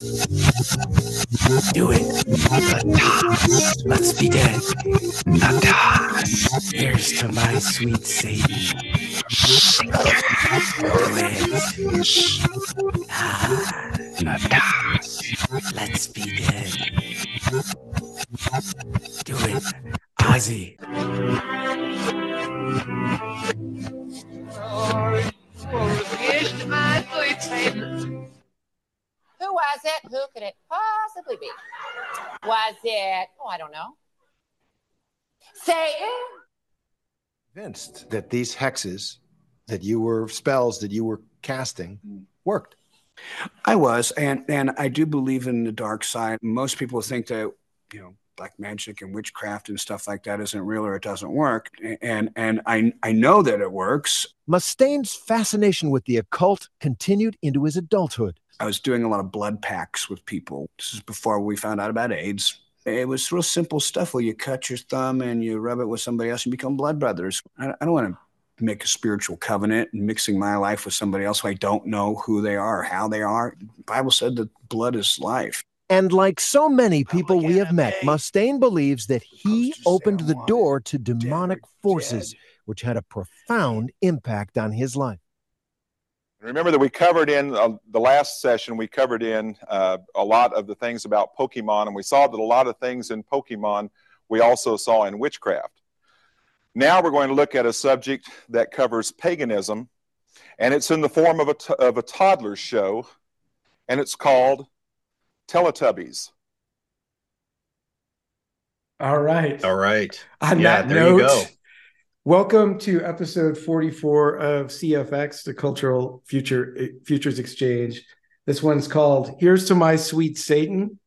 Do it. Let's be dead. begin. Here's to my sweet Satan. Do it. Ah. Let's begin. Do it. Ozzy. Was it? Who could it possibly be? Was it? Oh, I don't know. Satan? convinced that these hexes that you were spells that you were casting worked. I was, and and I do believe in the dark side. Most people think that you know black magic and witchcraft and stuff like that isn't real or it doesn't work, and and I I know that it works. Mustaine's fascination with the occult continued into his adulthood. I was doing a lot of blood packs with people. This is before we found out about AIDS. It was real simple stuff where you cut your thumb and you rub it with somebody else and become blood brothers. I, I don't want to make a spiritual covenant and mixing my life with somebody else who I don't know who they are or how they are. The Bible said that blood is life. And like so many people we have met, Mustaine believes that he opened the door to demonic forces, which had a profound impact on his life. Remember that we covered in uh, the last session, we covered in uh, a lot of the things about Pokemon, and we saw that a lot of things in Pokemon we also saw in witchcraft. Now we're going to look at a subject that covers paganism, and it's in the form of a, t- of a toddler's show, and it's called Teletubbies. All right. All right. On Yeah, that there you note, go. Welcome to episode 44 of CFX, the Cultural Future Futures Exchange. This one's called "Here's to My Sweet Satan,"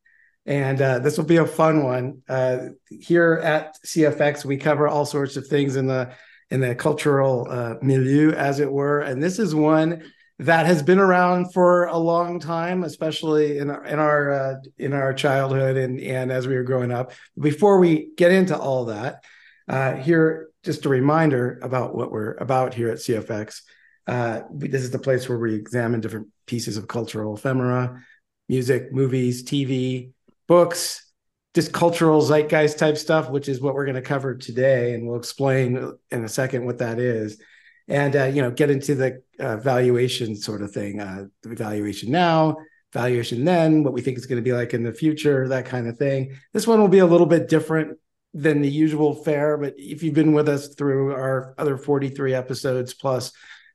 and uh, this will be a fun one. Uh, here at CFX, we cover all sorts of things in the in the cultural uh, milieu, as it were, and this is one that has been around for a long time, especially in our in our uh, in our childhood and and as we were growing up. Before we get into all that, uh, here just a reminder about what we're about here at CFX. Uh, this is the place where we examine different pieces of cultural ephemera, music, movies, TV, books, just cultural zeitgeist type stuff, which is what we're going to cover today, and we'll explain in a second what that is and uh, you know get into the uh, valuation sort of thing uh, the valuation now valuation then what we think is going to be like in the future that kind of thing this one will be a little bit different than the usual fare but if you've been with us through our other 43 episodes plus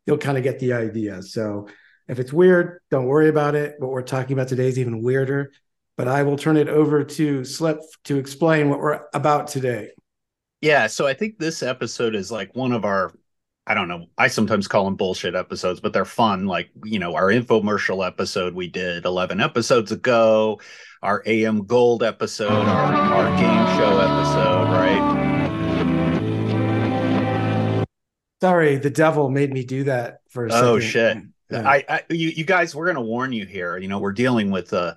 you'll kind of get the idea. So if it's weird don't worry about it what we're talking about today is even weirder. But i will turn it over to slip to explain what we're about today. Yeah, so I think this episode is like one of our I don't know, I sometimes call them bullshit episodes, but they're fun. Like, you know, our infomercial episode we did 11 episodes ago, our AM Gold episode, our, our game show episode, right? sorry the devil made me do that for a second Oh shit. Yeah. I, I you, you guys, we're gonna warn you here. You know, we're dealing with uh,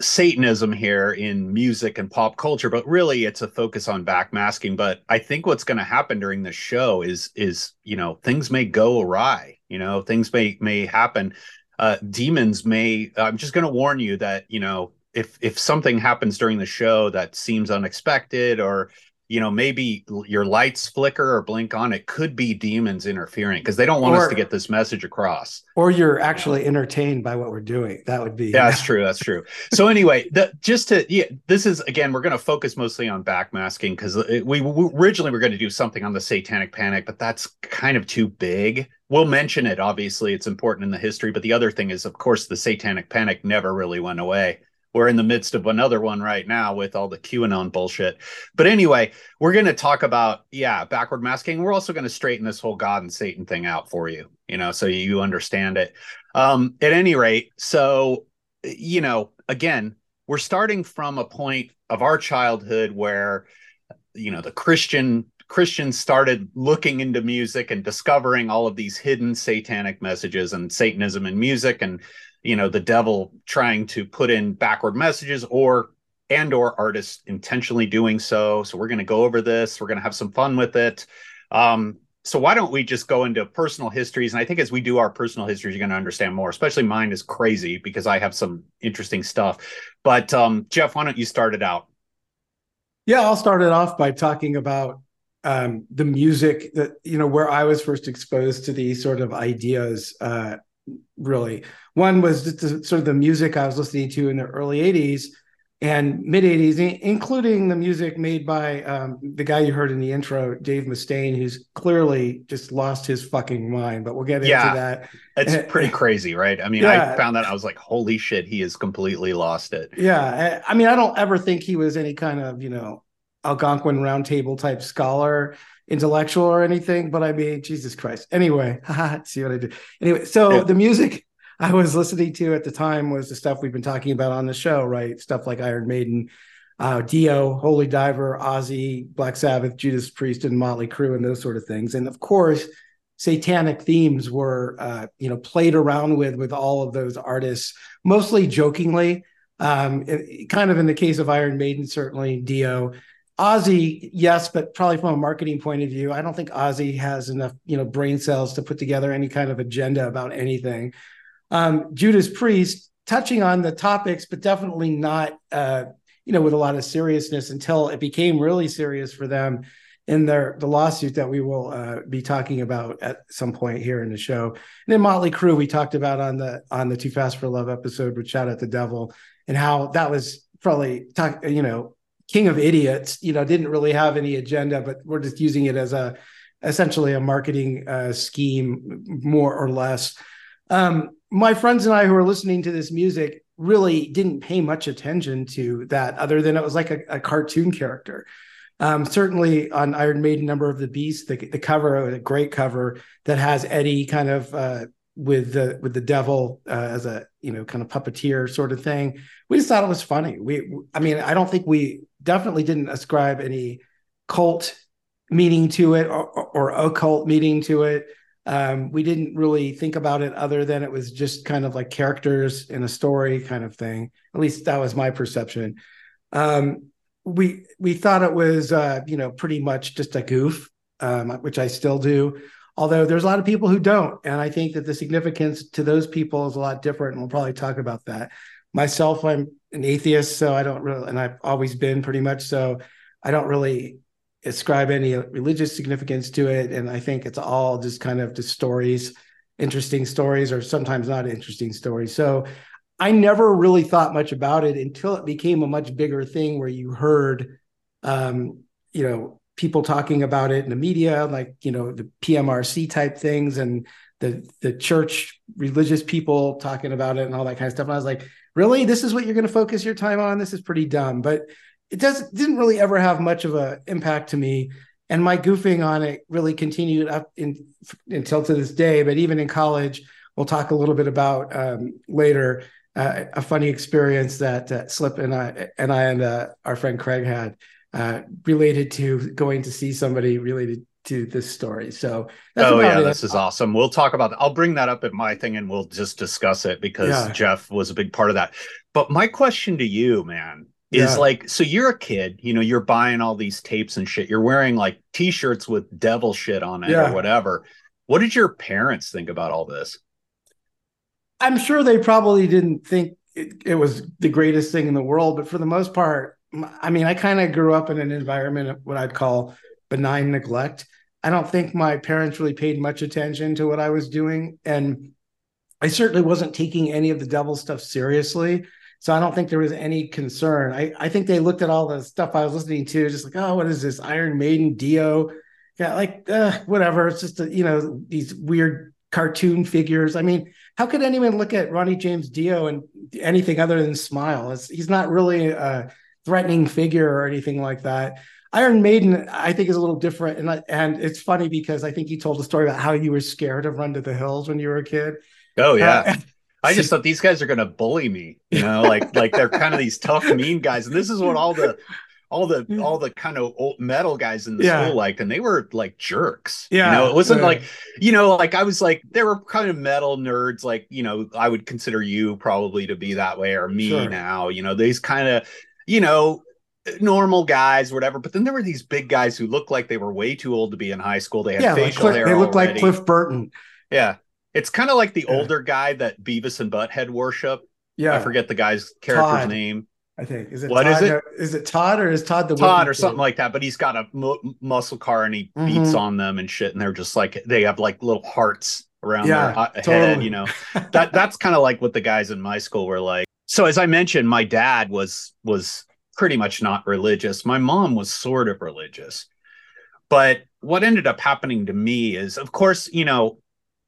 Satanism here in music and pop culture, but really it's a focus on backmasking. But I think what's going to happen during the show is is you know things may go awry. You know, things may may happen. Uh, demons may. I'm just going to warn you that you know if if something happens during the show that seems unexpected or you know maybe your lights flicker or blink on it could be demons interfering because they don't want us to get this message across or you're actually entertained by what we're doing. That would be yeah, that's true. That's true. So anyway, the, just to yeah, this is again, we're going to focus mostly on backmasking because uh, we, we originally were going to do something on the Satanic Panic, but that's kind of too big. We'll mention it. Obviously, it's important in the history. But the other thing is, of course, the Satanic Panic never really went away. We're in the midst of another one right now with all the QAnon bullshit. But anyway, we're going to talk about yeah, backward masking. We're also going to straighten this whole God and Satan thing out for you, you know, so you understand it. Um, at any rate, so you know, again, we're starting from a point of our childhood where, you know, the Christian Christians started looking into music and discovering all of these hidden satanic messages and Satanism in music, and you know, the devil trying to put in backward messages or and or artists intentionally doing so. So we're going to go over this. We're going to have some fun with it. Um, so why don't we just go into personal histories? And I think as we do our personal histories, you're going to understand more. Especially mine is crazy because I have some interesting stuff. But um, Jeff, why don't you start it out? Yeah, I'll start it off by talking about um, the music that you know where I was first exposed to these sort of ideas. Uh, really, one was just the, sort of the music I was listening to in the early '80s and mid 80s, including the music made by um, the guy you heard in the intro, Dave Mustaine, who's clearly just lost his fucking mind. But we'll get yeah, into that. It's pretty crazy, right? I mean, yeah. I found that I was like, holy shit, he has completely lost it. Yeah. I mean, I don't ever think he was any kind of, you know, Algonquin roundtable type scholar intellectual or anything but i mean jesus christ anyway see what i did anyway so yeah. the music I was listening to at the time was the stuff we've been talking about on the show, right? Stuff like Iron Maiden, uh, Dio, Holy Diver, Ozzy, Black Sabbath, Judas Priest, and Motley Crue, and those sort of things. And of course, satanic themes were, uh, you know, played around with with all of those artists, mostly jokingly. Um, it, kind of in the case of Iron Maiden, certainly Dio. Ozzy, yes, but probably from a marketing point of view, I don't think Ozzy has enough, you know, brain cells to put together any kind of agenda about anything um, Judas Priest touching on the topics, but definitely not, uh, you know, with a lot of seriousness until it became really serious for them in their the lawsuit that we will uh, be talking about at some point here in the show. And then Motley Crue, we talked about on the on the Too Fast for Love episode with Shout at the Devil, and how that was probably talk, you know, king of idiots. You know, didn't really have any agenda, but we're just using it as a essentially a marketing uh, scheme, more or less. Um, my friends and I who are listening to this music really didn't pay much attention to that, other than it was like a, a cartoon character. Um, certainly on Iron Maiden, Number of the Beast, the, the cover, a great cover that has Eddie kind of uh, with the with the devil uh, as a you know kind of puppeteer sort of thing. We just thought it was funny. We, I mean, I don't think we definitely didn't ascribe any cult meaning to it or, or occult meaning to it um, we didn't really think about it other than it was just kind of like characters in a story kind of thing. At least that was my perception. Um, we we thought it was uh, you know pretty much just a goof, um, which I still do. Although there's a lot of people who don't, and I think that the significance to those people is a lot different. And we'll probably talk about that. Myself, I'm an atheist, so I don't really, and I've always been pretty much so. I don't really ascribe any religious significance to it. And I think it's all just kind of just stories, interesting stories, or sometimes not interesting stories. So I never really thought much about it until it became a much bigger thing where you heard, um, you know, people talking about it in the media, like, you know, the PMRC type things and the the church religious people talking about it and all that kind of stuff. And I was like, really? This is what you're going to focus your time on? This is pretty dumb. But it does didn't really ever have much of an impact to me and my goofing on it really continued up in, until to this day but even in college we'll talk a little bit about um, later uh, a funny experience that uh, slip and i and i and uh, our friend craig had uh, related to going to see somebody related to this story so oh yeah it. this is awesome we'll talk about that i'll bring that up at my thing and we'll just discuss it because yeah. jeff was a big part of that but my question to you man is yeah. like so you're a kid you know you're buying all these tapes and shit you're wearing like t-shirts with devil shit on it yeah. or whatever what did your parents think about all this i'm sure they probably didn't think it, it was the greatest thing in the world but for the most part i mean i kind of grew up in an environment of what i'd call benign neglect i don't think my parents really paid much attention to what i was doing and i certainly wasn't taking any of the devil stuff seriously so I don't think there was any concern. I, I think they looked at all the stuff I was listening to, just like, oh, what is this? Iron Maiden, Dio. Yeah, like uh, whatever. It's just a, you know, these weird cartoon figures. I mean, how could anyone look at Ronnie James Dio and anything other than smile? It's, he's not really a threatening figure or anything like that. Iron Maiden, I think, is a little different, and and it's funny because I think you told a story about how you were scared of Run to the Hills when you were a kid. Oh yeah, uh, I just thought these guys are going to bully me, you know, like like they're kind of these tough, mean guys, and this is what all the all the all the kind of old metal guys in the yeah. school liked, and they were like jerks. Yeah, you know, it wasn't yeah. like you know, like I was like there were kind of metal nerds, like you know, I would consider you probably to be that way, or me sure. now, you know, these kind of you know normal guys, whatever. But then there were these big guys who looked like they were way too old to be in high school. They had Yeah, like facial Cliff, hair. they look like. Cliff Burton. Yeah. It's kind of like the Yeah. older guy that Beavis and Butthead worship. Yeah, I forget the guy's character's Todd. name. I think is it What Todd? is it? Is it Todd or is Todd the Todd or something kid? like that, but he's got a mu- muscle car and he beats Mhm. on them and shit, and they're just like they have like little hearts around Yeah, their uh, head, you know. That that's kind of like what the guys in my school were like. So as I mentioned, my dad was was pretty much not religious. My mom was sort of religious. But what ended up happening to me is of course, you know,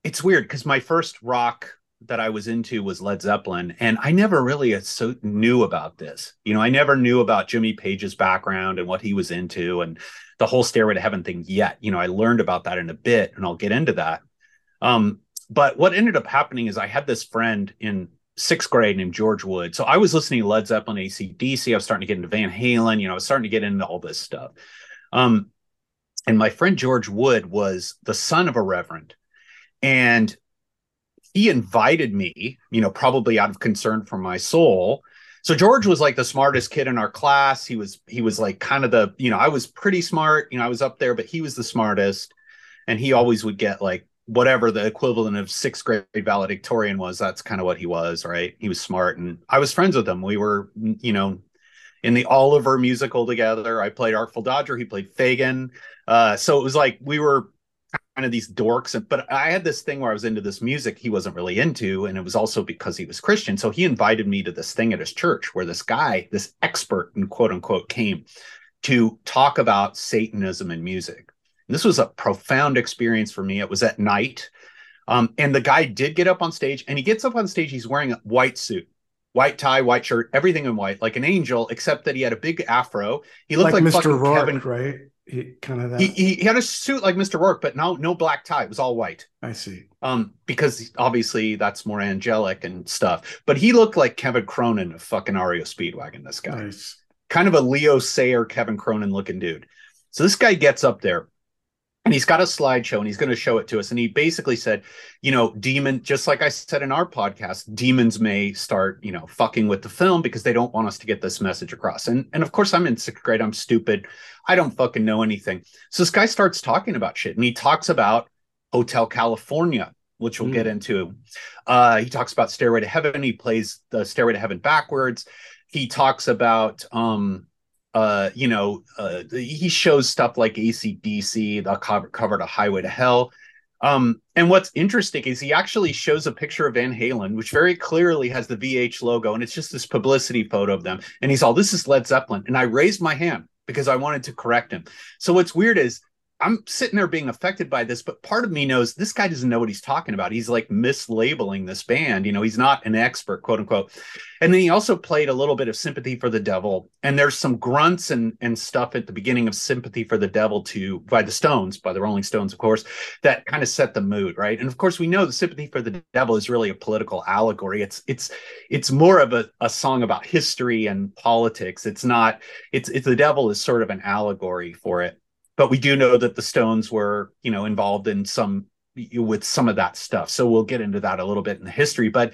it's weird because my first rock that I was into was Led Zeppelin, and I never really so knew about this. You know, I never knew about Jimmy Page's background and what he was into, and the whole Stairway to Heaven thing yet. You know, I learned about that in a bit, and I'll get into that. Um, but what ended up happening is I had this friend in sixth grade named George Wood. So I was listening to Led Zeppelin, ACDC. I was starting to get into Van Halen. You know, I was starting to get into all this stuff. Um, and my friend George Wood was the son of a reverend, and he invited me, you know, probably out of concern for my soul. So George was like the smartest kid in our class. He was he was like kind of the, you know, I was pretty smart, you know, I was up there, but he was the smartest. And he always would get like whatever the equivalent of sixth grade valedictorian was. That's kind of what he was, right? He was smart. And I was friends with him. We were, you know, in the Oliver musical together. I played Artful Dodger. He played Fagin. Uh, so it was like we were kind of these dorks. But I had this thing where I was into this music he wasn't really into. And it was also because he was Christian. So he invited me to this thing at his church where this guy, this expert in quote unquote, came to talk about Satanism and music. This was a profound experience for me. It was at night. Um, and the guy did get up on stage and he gets up on stage. He's wearing a white suit, white tie, white shirt, everything in white, like an angel, except that he had a big afro. He looked like, like, Mr. Rourke, Kevin. right? He kind of that. He, he, he had a suit like Mr. Rourke, but no, no black tie. It was all white. I see. Um, because obviously that's more angelic and stuff. But he looked like Kevin Cronin of fucking REO Speedwagon, this guy Nice. kind of a Leo Sayer, Kevin Cronin looking dude. So this guy gets up there and he's got a slideshow and he's going to show it to us. And he basically said, you know, demon, just like I said in our podcast, demons may start, you know, fucking with the film because they don't want us to get this message across. And and of course, I'm in sixth grade. I'm stupid. I don't fucking know anything. So this guy starts talking about shit and he talks about Hotel California, which we'll Mm. get into. Uh, he talks about Stairway to Heaven. He plays the Stairway to Heaven backwards. He talks about um uh, you know, uh, he shows stuff like ACDC, the cover, covered a Highway to Hell. Um, and what's interesting is he actually shows a picture of Van Halen, which very clearly has the VH logo, and it's just this publicity photo of them. And he's all, "This is Led Zeppelin," and I raised my hand because I wanted to correct him. So what's weird is I'm sitting there being affected by this, but part of me knows this guy doesn't know what he's talking about. He's like mislabeling this band. You know, he's not an expert, quote unquote. And then he also played a little bit of Sympathy for the Devil. And there's some grunts and, and stuff at the beginning of Sympathy for the Devil to by the Stones, by the Rolling Stones, of course, that kind of set the mood, right? And of course, we know the Sympathy for the Devil is really a political allegory. It's it's it's more of a, a song about history and politics. It's not, it's it's the devil is sort of an allegory for it but we do know that the Stones were, you know, involved in some with some of that stuff. So we'll get into that a little bit in the history. But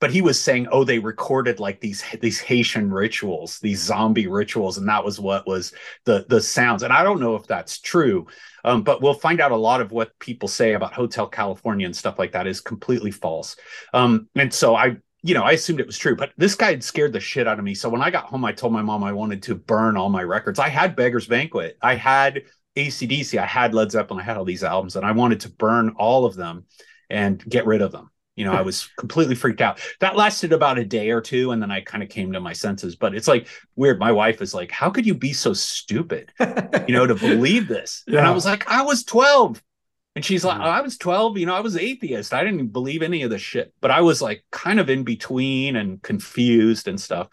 but he was saying, oh, they recorded like these these Haitian rituals, these zombie rituals, and that was what was the the sounds. And I don't know if that's true, um, but we'll find out a lot of what people say about Hotel California and stuff like that is completely false. Um, and so I you know, I assumed it was true, but this guy had scared the shit out of me. So when I got home, I told my mom I wanted to burn all my records. I had Beggar's Banquet. I had ACDC, I had Led Zeppelin, I had all these albums, and I wanted to burn all of them and get rid of them. You know, I was completely freaked out. That lasted about a day or two, and then I kind of came to my senses. But it's like weird. My wife is like, How could you be so stupid, you know, to believe this? And I was like, I was 12. And she's like, Mhm. I was 12, you know, I was atheist. I didn't believe any of this shit, but I was like kind of in between and confused and stuff.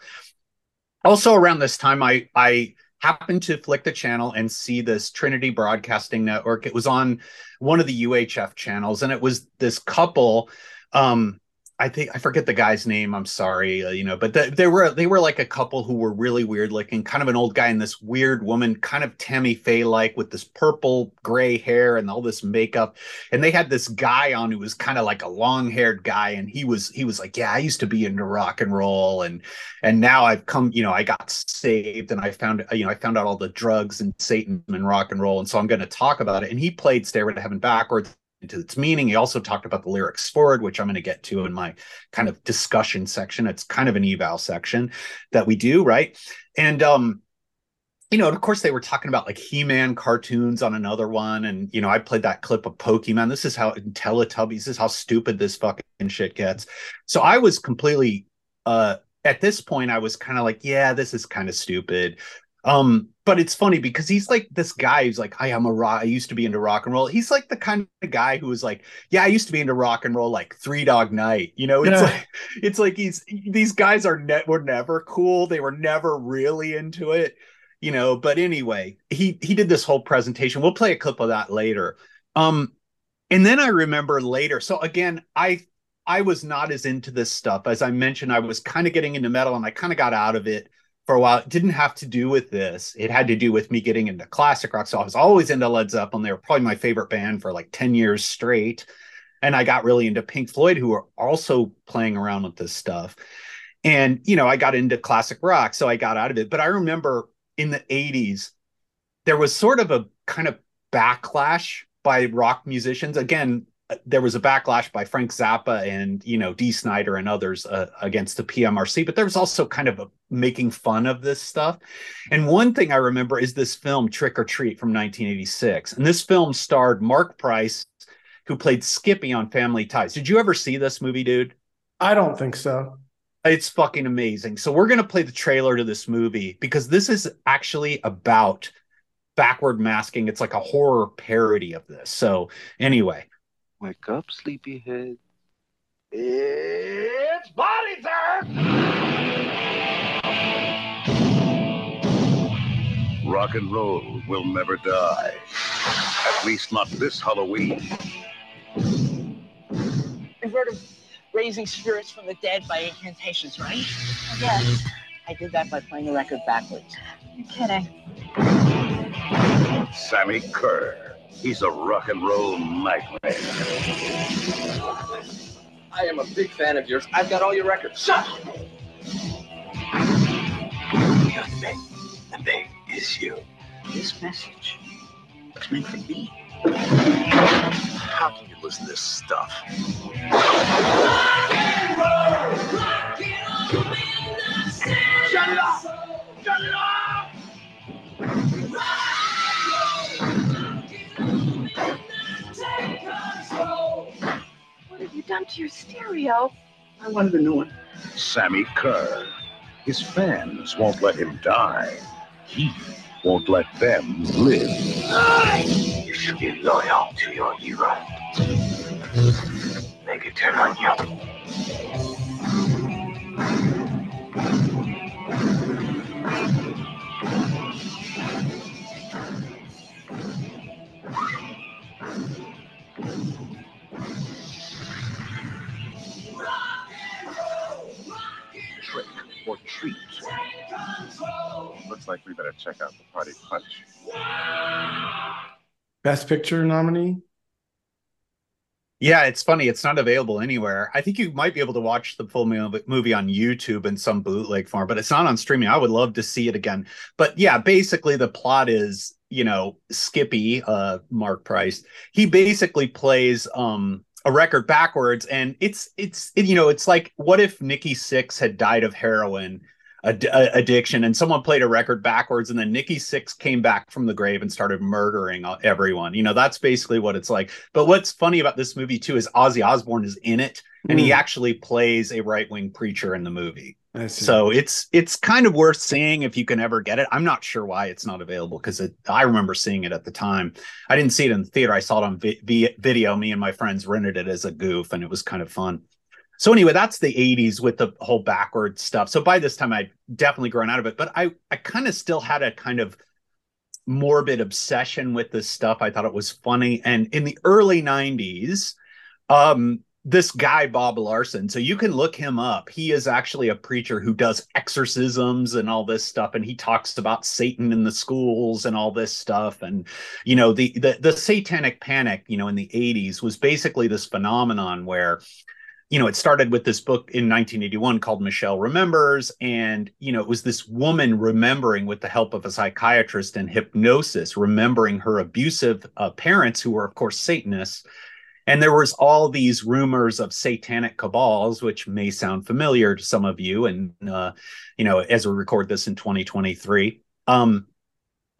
Also around this time, I I happened to flick the channel and see this Trinity Broadcasting Network. It was on one of the UHF channels, and it was this couple. Um, I think I forget the guy's name. I'm sorry, uh, you know, but th- they were they were like a couple who were really weird looking, kind of an old guy and this weird woman, kind of Tammy Faye like with this purple gray hair and all this makeup. And they had this guy on who was kind of like a long haired guy, and he was he was like, yeah, I used to be into rock and roll, and and now I've come, you know, I got saved and I found you know I found out all the drugs and Satan and rock and roll, and so I'm going to talk about it. And he played Stairway to Heaven backwards into its meaning. He also talked about the lyrics forward, which I'm going to get to in my kind of discussion section. It's kind of an eval section that we do, right? And um, you know, and of course they were talking about like He-Man cartoons on another one. And, you know, I played that clip of Pokemon. This is how Teletubbies, this is how stupid this fucking shit gets. So I was completely uh at this point, I was kind of like, yeah, this is kind of stupid. Um, but it's funny because he's like this guy who's like, I am a rock. I used to be into rock and roll. He's like the kind of guy who was like, yeah, I used to be into rock and roll, like Three Dog Night. You know, it's Yeah. like it's like he's these guys are net were never cool. They were never really into it. You know, but anyway, he he did this whole presentation. We'll play a clip of that later. Um, and then I remember later. So again, I I was not as into this stuff as I mentioned. I was kind of getting into metal, and I kind of got out of it for a while. It didn't have to do with this. It had to do with me getting into classic rock. So I was always into Led Zeppelin. They were probably my favorite band for like 10 years straight. And I got really into Pink Floyd, who were also playing around with this stuff. And, you know, I got into classic rock. So I got out of it. But I remember in the 80s, there was sort of a kind of backlash by rock musicians. Again, there was a backlash by Frank Zappa and you know Dee Snider and others uh, against the PMRC, but there was also kind of a making fun of this stuff. And one thing I remember is this film Trick or Treat from 1986, and this film starred Mark Price, who played Skippy on Family Ties. Did you ever see this movie, dude? I don't think so. It's fucking amazing. So we're gonna play the trailer to this movie because this is actually about backward masking. It's like a horror parody of this. So anyway. Wake up, sleepyhead. It's body time! Rock and roll will never die. At least not this Halloween. You've heard of raising spirits from the dead by incantations, right? Yes, I did that by playing the record backwards. you're kidding. Sammi Curr. He's a rock and roll nightmare. I am a big fan of yours. I've got all your records. Shut up! You're the big. The big is you. This message was meant for me. How can you listen to this stuff? Shut it off! Done to your stereo? I wanted a new one. Sammi Curr. His fans won't let him die. He won't let them live. You should be loyal to your hero. Make it turn on you. Trick or treat. Looks like we better check out the party punch. Best picture nominee? Yeah, it's funny. It's not available anywhere. I think you might be able to watch the full movie on YouTube in some bootleg form, but it's not on streaming. I would love to see it again. But yeah, basically the plot is, you know, Skippy, uh, Mark Price, he basically plays um a record backwards, and it's it's it, you know, it's like what if Nikki Sixx had died of heroin ad- uh, addiction and someone played a record backwards and then Nikki Sixx came back from the grave and started murdering uh, everyone. You know, that's basically what it's like. But what's funny about this movie too is Ozzy Osbourne is in it and he Mm. actually plays a right-wing preacher in the movie. So it's it's kind of worth seeing if you can ever get it. I'm not sure why it's not available because I remember seeing it at the time. I didn't see it in the theater. I saw it on vi- video. Me and my friends rented it as a goof, and it was kind of fun. So anyway, that's the 80s with the whole backward stuff. So by this time, I'd definitely grown out of it, but I I kind of still had a kind of morbid obsession with this stuff. I thought it was funny, and in the early 90s, um, this guy Bob Larson. So you can look him up. He is actually a preacher who does exorcisms and all this stuff, and he talks about Satan in the schools and all this stuff. And you know, the the, the Satanic Panic, you know, in the '80s was basically this phenomenon where you know, it started with this book in 1981 called Michelle Remembers. And, you know, it was this woman remembering with the help of a psychiatrist and hypnosis, remembering her abusive uh, parents, who were, of course, Satanists. And there was all these rumors of satanic cabals, which may sound familiar to some of you. And, uh, you know, as we record this in 2023, um,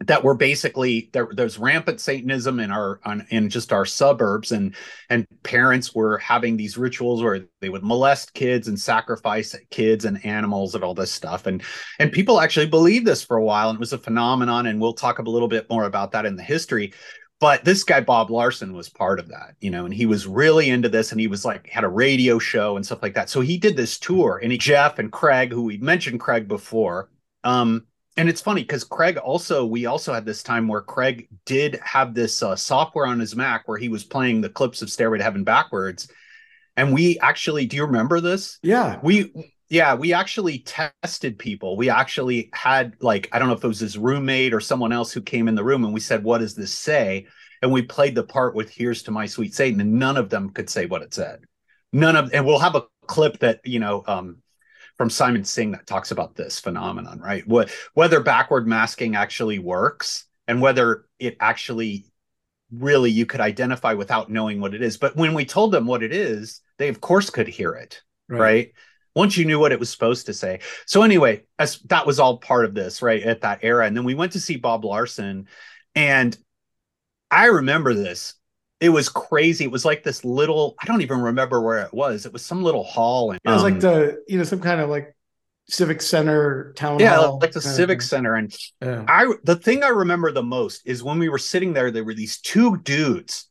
that were basically there, there's rampant satanism in our on, in just our suburbs and and parents were having these rituals where they would molest kids and sacrifice kids and animals and all this stuff and and people actually believed this for a while and it was a phenomenon and we'll talk a little bit more about that in the history but this guy bob larson was part of that you know and he was really into this and he was like had a radio show and stuff like that so he did this tour and he jeff and craig who we mentioned craig before um and it's funny because Craig also we also had this time where Craig did have this uh, software on his Mac where he was playing the clips of Stairway to Heaven backwards, and we actually do you remember this? Yeah, we yeah we actually tested people. We actually had like I don't know if it was his roommate or someone else who came in the room, and we said, "What does this say?" And we played the part with "Here's to my sweet Satan," and none of them could say what it said. None of, and we'll have a clip that you know um, from Simon Singh that talks about this phenomenon, right? What whether backward masking actually works and whether it actually really you could identify without knowing what it is. But when we told them what it is, they of course could hear it, right? right? Once you knew what it was supposed to say. So anyway, as that was all part of this, right? At that era. And then we went to see Bob Larson and I remember this it was crazy. It was like this little, I don't even remember where it was. It was some little hall. And, it was um, like the, you know, some kind of like civic center town yeah, hall. like the civic center. And yeah. I, the thing I remember the most is when we were sitting there, there were these two dudes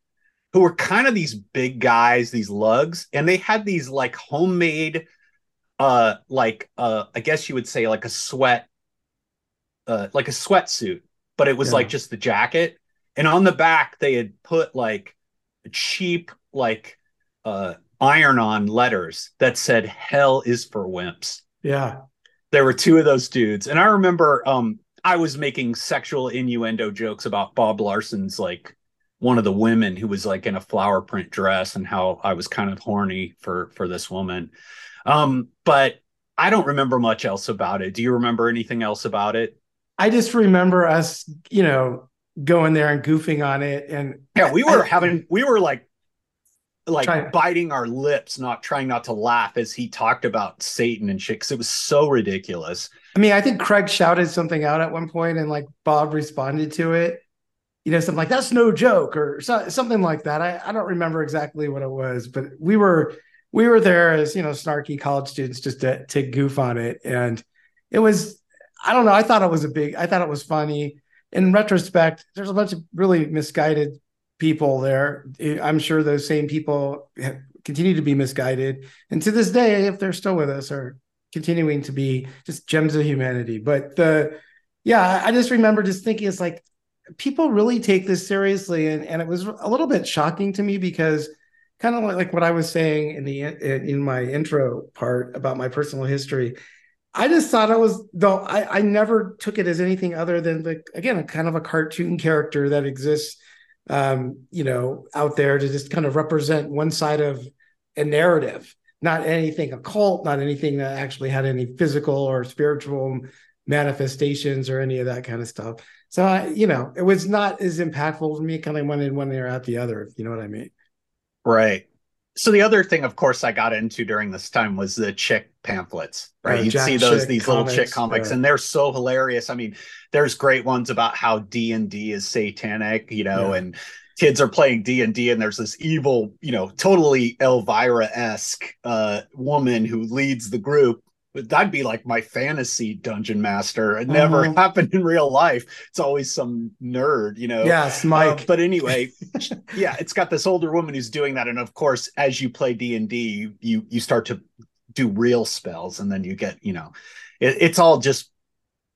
who were kind of these big guys, these lugs, and they had these like homemade, uh, like, uh, I guess you would say like a sweat, uh, like a sweatsuit, but it was yeah. like just the jacket. And on the back, they had put like cheap like uh iron on letters that said hell is for wimps yeah there were two of those dudes and i remember um i was making sexual innuendo jokes about bob larson's like one of the women who was like in a flower print dress and how i was kind of horny for for this woman um but i don't remember much else about it. Do you remember anything else about it? I just remember us you know going there and goofing on it and yeah we were I, having we were like like trying, biting our lips not trying not to laugh as he talked about satan and shit because it was so ridiculous. I mean i think craig shouted something out at one point and like bob responded to it. You know something like that's no joke or so, something like that. I, I don't remember exactly what it was but we were we were there as you know snarky college students just to, to goof on it and it was i don't know i thought it was a big i thought it was funny in retrospect, there's a bunch of really misguided people there. I'm sure those same people continue to be misguided, and to this day, if they're still with us, are continuing to be just gems of humanity. But the yeah, I just remember just thinking it's like people really take this seriously, and and it was a little bit shocking to me because kind of like what I was saying in the in my intro part about my personal history I just thought I was though I, I never took it as anything other than like again a kind of a cartoon character that exists um, you know out there to just kind of represent one side of a narrative, not anything occult, not anything that actually had any physical or spiritual manifestations or any of that kind of stuff. So I, you know, it was not as impactful for me. Kind of went in one ear out the other, you know what I mean. Right so the other thing, of course, I got into during this time was the chick pamphlets, right? Uh, You'd Jack see those these comics, little chick comics, yeah. and they're so hilarious. I mean, there's great ones about how D and D is satanic, you know, yeah. and kids are playing D and D, and there's this evil, you know, totally Elvira esque uh, woman who leads the group, that'd be like my fantasy dungeon master. It never uh-huh. happened in real life. It's always some nerd, you know. Yes, Mike. Uh, but anyway, yeah, it's got this older woman who's doing that, and of course, as you play D and D, you you start to do real spells, and then you get, you know, it, it's all just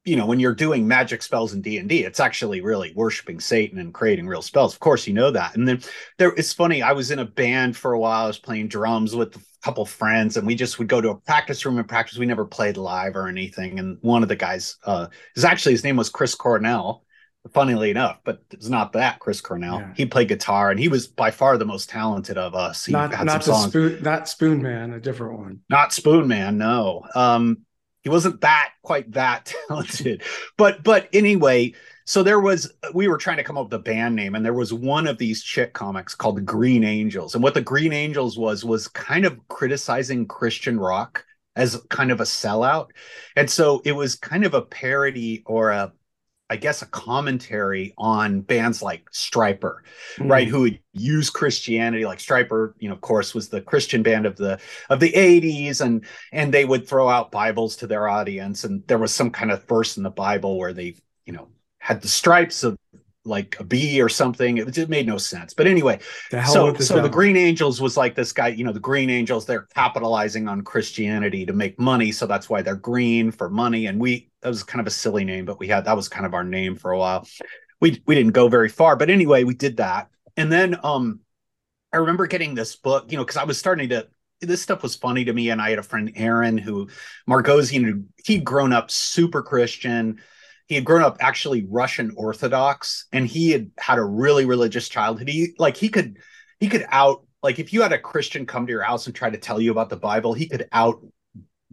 you know when you're doing magic spells in d&d it's actually really worshiping satan and creating real spells. Of course you know that. And then there it's funny i was in a band for a while i was playing drums with a couple friends and we just would go to a practice room and practice. We never played live or anything and one of the guys uh is actually his name was chris cornell funnily enough but it's not that chris cornell. Yeah. he played guitar and he was by far the most talented of us. He not not the songs. Spoon, not Spoon Man, a different one. not spoon man no. Um he wasn't that quite that talented. But but anyway so there was we were trying to come up with a band name and there was one of these chick comics called the green angels. And what the green angels was was kind of criticizing christian rock as kind of a sellout. And so it was kind of a parody or a I guess a commentary on bands like Stryper, right? Hmm. Who would use Christianity, like Stryper, you know, of course, was the Christian band of the of the 80s, and and they would throw out Bibles to their audience, and there was some kind of verse in the Bible where they, you know, had the stripes of like a bee or something. It, it made no sense. But anyway, The hell so the so the. Green Angels was like this guy, you know, the Green Angels, they're capitalizing on Christianity to make money. So that's why they're green for money. And we that was kind of a silly name, but we had that was kind of our name for a while. We we didn't go very far, but anyway, we did that. And then um I remember getting this book, you know, because I was starting to this stuff was funny to me. And I had a friend, Aaron, who Margosian, who he'd grown up super Christian. He had grown up actually Russian Orthodox, and he had had a really religious childhood. He like he could he could out like if you had a Christian come to your house and try to tell you about the Bible, he could out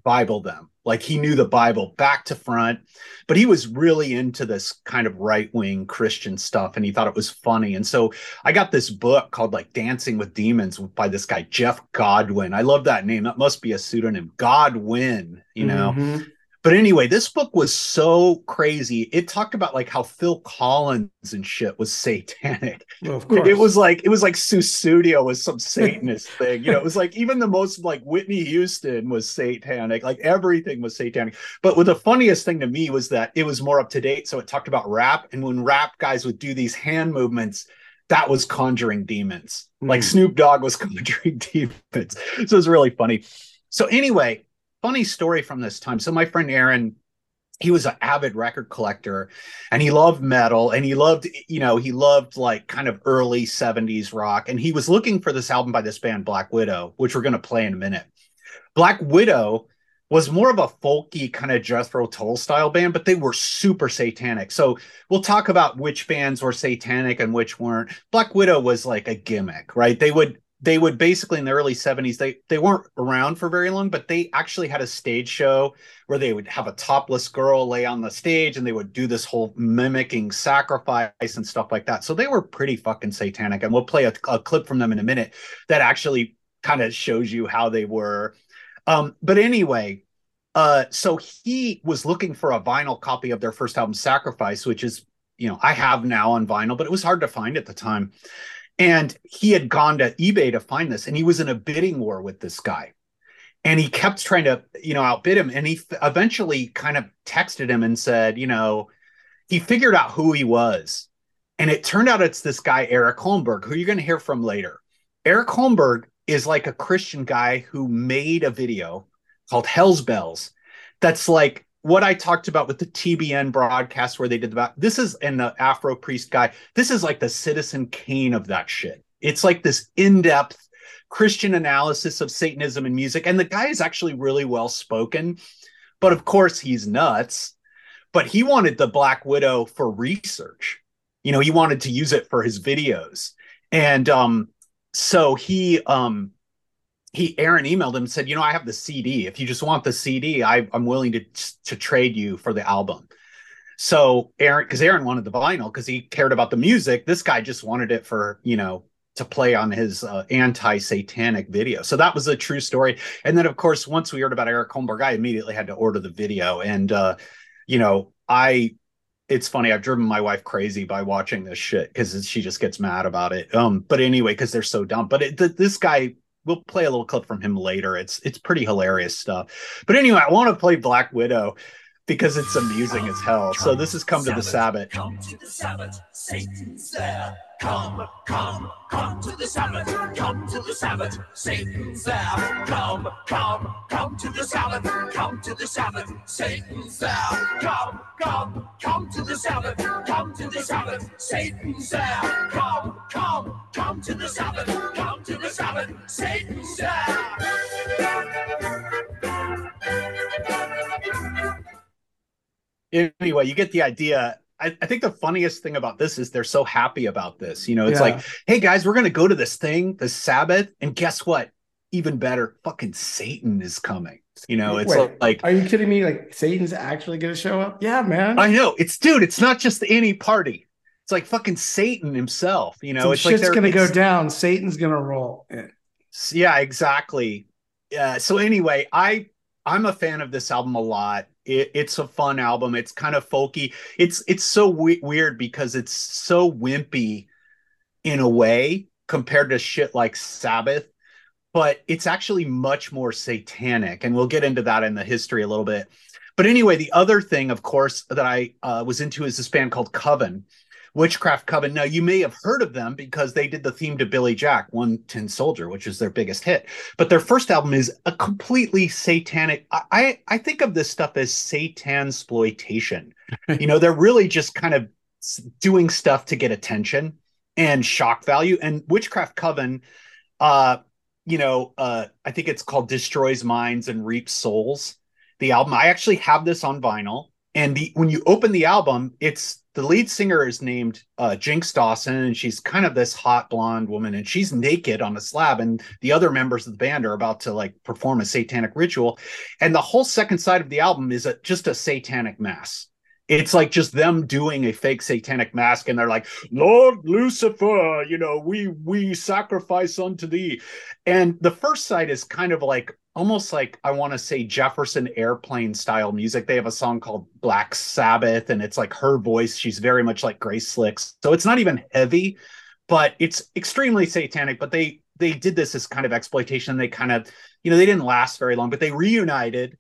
Bible them. Like he knew the Bible back to front, but he was really into this kind of right wing Christian stuff and he thought it was funny. And so I got this book called like Dancing with Demons by this guy, Jeff Godwin. I love that name. That must be a pseudonym. Godwin, you know? Mhm. But anyway, this book was so crazy. It talked about like how Phil Collins and shit was satanic. Well, of It- course. It was like it was like Sussudio was some Satanist thing. You know, it was like even the most like Whitney Houston was satanic. Like everything was satanic. But what the funniest thing to me was that it was more up to date. So it talked about rap, and when rap guys would do these hand movements, that was conjuring demons. Like Mm. Snoop Dogg was conjuring demons. So it was really funny. So anyway, funny story from this time. So my friend Aaron, he was an avid record collector and he loved metal and he loved, you know, he loved like kind of early 70s rock. And he was looking for this album by this band, Black Widow, which we're going to play in a minute. Black Widow was more of a folky kind of Jethro Tull style band, but they were super satanic. So we'll talk about which bands were satanic and which weren't. Black Widow was like a gimmick, right? They would they would basically in the early 70s they they weren't around for very long but they actually had a stage show where they would have a topless girl lay on the stage and they would do this whole mimicking sacrifice and stuff like that. So they were pretty fucking satanic and we'll play a, a clip from them in a minute that actually kind of shows you how they were. Um but anyway uh so he was looking for a vinyl copy of their first album sacrifice which is you know i have now on vinyl but it was hard to find at the time and he had gone to eBay to find this, and he was in a bidding war with this guy. And he kept trying to, you know, outbid him. And he eventually kind of texted him and said, you know, he figured out who he was. And it turned out it's this guy, Eric Holmberg, who you're going to hear from later. Eric Holmberg is like a Christian guy who made a video called Hell's Bells that's like what I talked about with the TBN broadcast where they did the this is and the Afro priest guy. This is like the Citizen Kane of that shit. It's like this in-depth Christian analysis of Satanism and music, and the guy is actually really well spoken. But of course, he's nuts. But he wanted the Black Widow for research. You know, he wanted to use it for his videos, and um, so he um, he Aaron emailed him and said, you know, I have the CD. If you just want the CD, I, I'm willing to to trade you for the album. So Aaron, because Aaron wanted the vinyl because he cared about the music. This guy just wanted it for you know to play on his uh, anti-satanic video. So that was a true story. And then of course, once we heard about Eric Holmberg, I immediately had to order the video. And uh, you know, I it's funny i've driven my wife crazy by watching this shit because she just gets mad about it um but anyway because they're so dumb but it, th- this guy we'll play a little clip from him later. It's it's pretty hilarious stuff. But anyway i want to play black widow because it's amusing as hell so this is come to the sabbath Come to the Sabbath, Satan's there. Come, come, come to the Sabbath, come to the Sabbath, Satan's there. Come, come, come to the Sabbath, come to the Sabbath, Satan's there. Come, come, come to the Sabbath, come to the Sabbath, Satan's there. Come, come, come to the Sabbath, come to the Sabbath, Satan's there. Anyway, you get the idea. I, I, think the funniest thing about this is they're so happy about this. You know, it's Yeah. like, hey guys, we're gonna go to this thing, the Sabbath, and guess what? Even better, fucking Satan is coming. You know, it's Wait, like are you kidding me? Like Satan's actually gonna show up? Yeah, man. I know it's dude, it's not just any party. It's like fucking Satan himself. You know, Some it's like shit's they're- gonna go down. Satan's gonna roll. Yeah. yeah exactly uh, so anyway i i'm a fan of this album a lot it, it's a fun album. It's kind of folky. It's it's so we- weird because it's so wimpy in a way compared to shit like sabbath but it's actually much more satanic and we'll get into that in the history a little bit. But anyway the other thing of course that i uh, was into is this band called coven Witchcraft Coven. Now, you may have heard of them because they did the theme to Billy Jack, One Tin Soldier, which is their biggest hit. But their first album is a completely satanic. I I, I think of this stuff as satan exploitation. you know, they're really just kind of doing stuff to get attention and shock value. And Witchcraft Coven, uh, you know, uh, I think it's called Destroys Minds and Reaps Souls. The album. I actually have this on vinyl. And the when you open the album, it's the lead singer is named uh, Jinx Dawson, and she's kind of this hot blonde woman, and she's naked on a slab, and the other members of the band are about to like perform a satanic ritual, and the whole second side of the album is a, just a satanic mass. It's like just them doing a fake satanic mask, and they're like, "Lord Lucifer, you know, we we sacrifice unto thee," and the first side is kind of like almost like I want to say Jefferson Airplane style music. They have a song called Black Sabbath, and it's like her voice. She's very much like Grace Slicks. So it's not even heavy, but it's extremely satanic. But they they did this as kind of exploitation. They kind of, you know, they didn't last very long, but they reunited.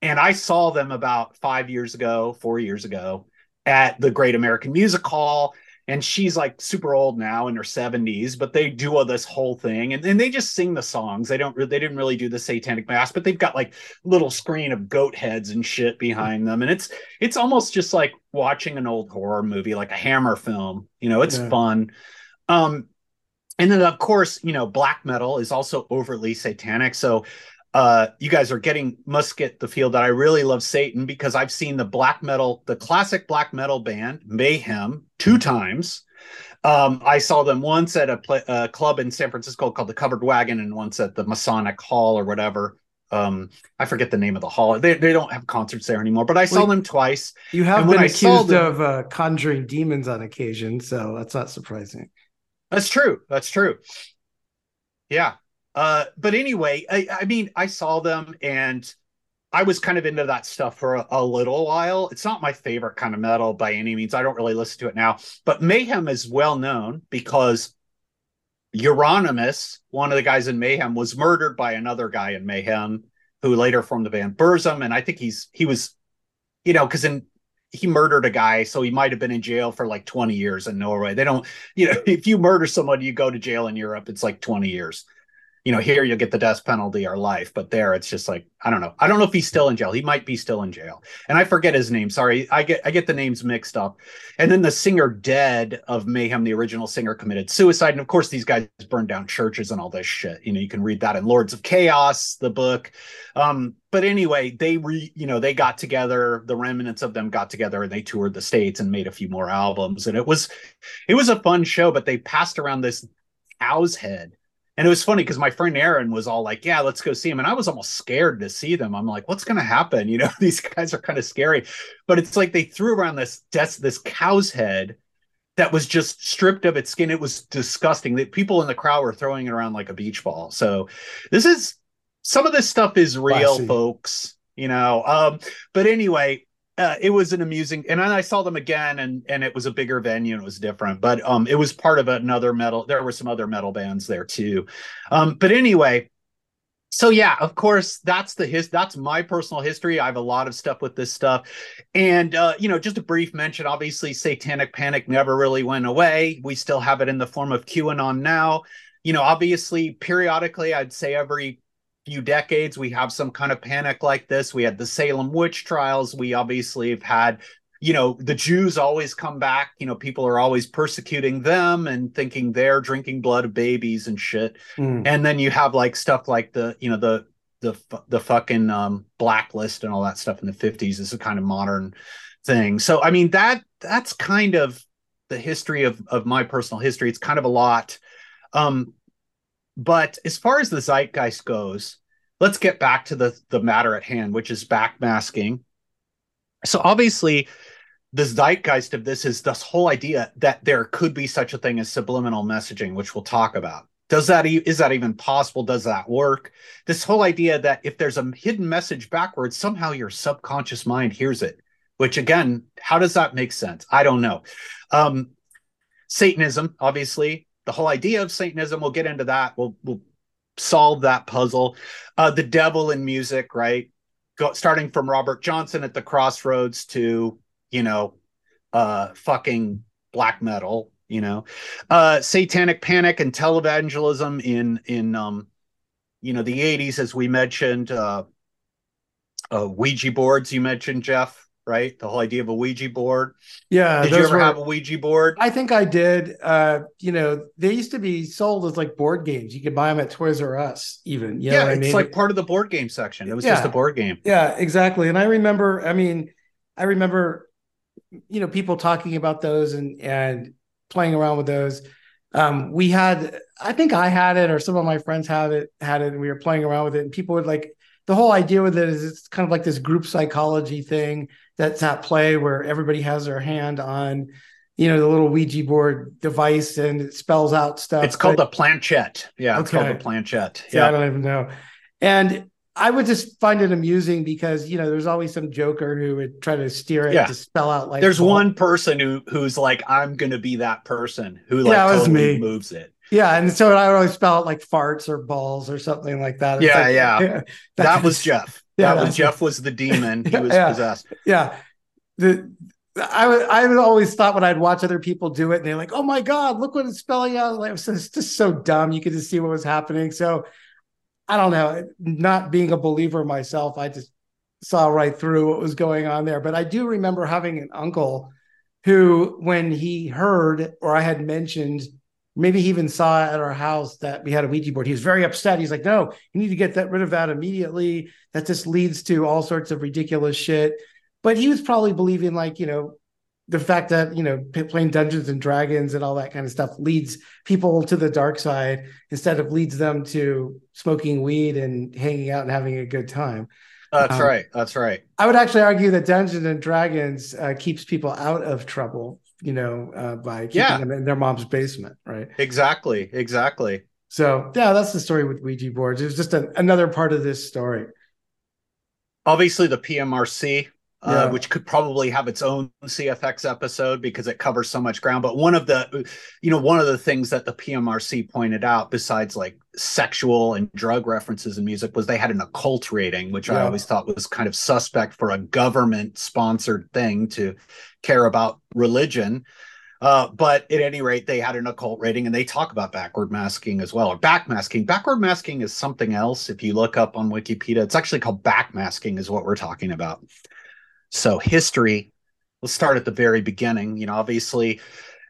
And I saw them about five years ago, four years ago at the Great American Music Hall and she's like super old now in her 70s but they do all this whole thing and, and they just sing the songs they don't they didn't really do the satanic mass but they've got like little screen of goat heads and shit behind them and it's it's almost just like watching an old horror movie like a hammer film you know it's Yeah. fun um and then of course you know black metal is also overly satanic so uh you guys are getting must get the feel that i really love satan because i've seen the black metal the classic black metal band mayhem two times um i saw them once at a, a club in san francisco called the covered wagon and once at the masonic hall or whatever um i forget the name of the hall they, they don't have concerts there anymore but i saw Wait, them twice You have been accused them- of uh, conjuring demons on occasion, so that's not surprising. That's true. That's true. Yeah. Uh, but anyway, I, I mean, I saw them and I was kind of into that stuff for a, a little while. It's not my favorite kind of metal by any means. I don't really listen to it now, but Mayhem is well known because Euronymous, one of the guys in Mayhem, was murdered by another guy in Mayhem who later formed the band Burzum. And I think he's, he was, you know, because in, he murdered a guy, so he might have been in jail for like 20 years in Norway. They don't, you know, if you murder somebody, you go to jail in Europe, it's like 20 years. You know, here you'll get the death penalty or life, but there it's just like, I don't know. I don't know if he's still in jail. He might be still in jail. And I forget his name. Sorry. I get I get the names mixed up. And then the singer dead of Mayhem, the original singer, committed suicide. And of course, these guys burned down churches and all this shit. You know, you can read that in Lords of Chaos, the book. Um, but anyway, they re, you know, they got together, the remnants of them got together and they toured the states and made a few more albums. And it was it was a fun show, but they passed around this cow's head. And it was funny because my friend Aaron was all like, Yeah, let's go see him. And I was almost scared to see them. I'm like, what's gonna happen? You know, these guys are kind of scary. But it's like they threw around this des- this cow's head that was just stripped of its skin. It was disgusting. The people in the crowd were throwing it around like a beach ball. So this is some of this stuff is real, Classy. folks. You know. Um, but anyway, uh, it was an amusing, and then I saw them again, and and it was a bigger venue and it was different. But um, it was part of another metal. There were some other metal bands there too. Um, but anyway, so yeah, of course, that's the his that's my personal history. I have a lot of stuff with this stuff. And uh, you know, just a brief mention, obviously Satanic Panic never really went away. We still have it in the form of QAnon now. You know, obviously, periodically, I'd say every few decades we have some kind of panic like this. We had the Salem witch trials. We obviously have had you know the jews always come back you know people are always persecuting them and thinking they're drinking blood of babies and shit Mm. and then you have like stuff like the you know the the the fucking um blacklist and all that stuff in the 50s is a kind of modern thing so i mean that that's kind of the history of of my personal history it's kind of a lot um but as far as the zeitgeist goes let's get back to the the matter at hand which is backmasking. So obviously the zeitgeist of this is this whole idea that there could be such a thing as subliminal messaging which we'll talk about. Does that e- is that even possible? Does that work? This whole idea that if there's a hidden message backwards somehow your subconscious mind hears it which again how does that make sense? I don't know. Um satanism obviously the whole idea of satanism we'll get into that. We'll we'll solve that puzzle. Uh the devil in music right? Go, starting from robert johnson at the crossroads to you know uh fucking black metal you know? Uh satanic panic and televangelism in in um you know the 80s as we mentioned uh uh ouija boards you mentioned jeff right the whole idea of a ouija board Yeah, did you ever were- have a ouija board I think I did. Uh, you know, they used to be sold as like board games. You could buy them at Toys R Us, even. You know yeah what I it's mean? like part of the board game section it was just a board game Yeah, exactly. And I remember, I mean, I remember, you know, people talking about those and and playing around with those. Um, we had, I think I had it, or some of my friends had it, had it, and we were playing around with it. And people would like the whole idea with it is it's kind of like this group psychology thing that's at play where everybody has their hand on, you know, the little Ouija board device and it spells out stuff. it's called But- the planchette yeah it's called a planchette yeah, I don't even know. And I would just find it amusing because you know there's always some joker who would try to steer it Yeah. to spell out like there's ball. one person who who's like i'm gonna be that person who like Yeah, was totally me. moves it yeah, and so I would always spell out like farts or balls or something like that. It's Yeah, like- yeah. that was jeff Yeah, that was jeff was the demon he was Yeah. possessed yeah. The I would I would always thought when I'd watch other people do it and they're like, oh my god, look what it's spelling out. Like it's just, just so dumb. You could just see what was happening. So I don't know. Not being a believer myself, I just saw right through what was going on there. But I do remember having an uncle who, when he heard or I had mentioned, maybe he even saw at our house that we had a Ouija board. He was very upset. He's like, "No, you need to get that rid of that immediately. That just leads to all sorts of ridiculous shit." But he was probably believing, like you know, the fact that you know playing Dungeons and Dragons and all that kind of stuff leads people to the dark side instead of leads them to smoking weed and hanging out and having a good time. that's Um, right that's right I would actually argue that Dungeons and Dragons uh, keeps people out of trouble, you know, uh, by keeping Yeah. them in their mom's basement, right? exactly exactly So yeah, that's the story with Ouija boards. It was just a, another part of this story. obviously the PMRC, uh, Yeah. which could probably have its own CFX episode because it covers so much ground. But one of the, you know, one of the things that the PMRC pointed out, besides like sexual and drug references in music, was they had an occult rating, which I always thought was kind of suspect for a government sponsored thing to care about religion. Uh, but at any rate, they had an occult rating and they talk about backward masking as well, or backmasking. Backward masking is something else. If you look up on Wikipedia, it's actually called backmasking, is what we're talking about. So, history, let's start at the very beginning. You know, obviously,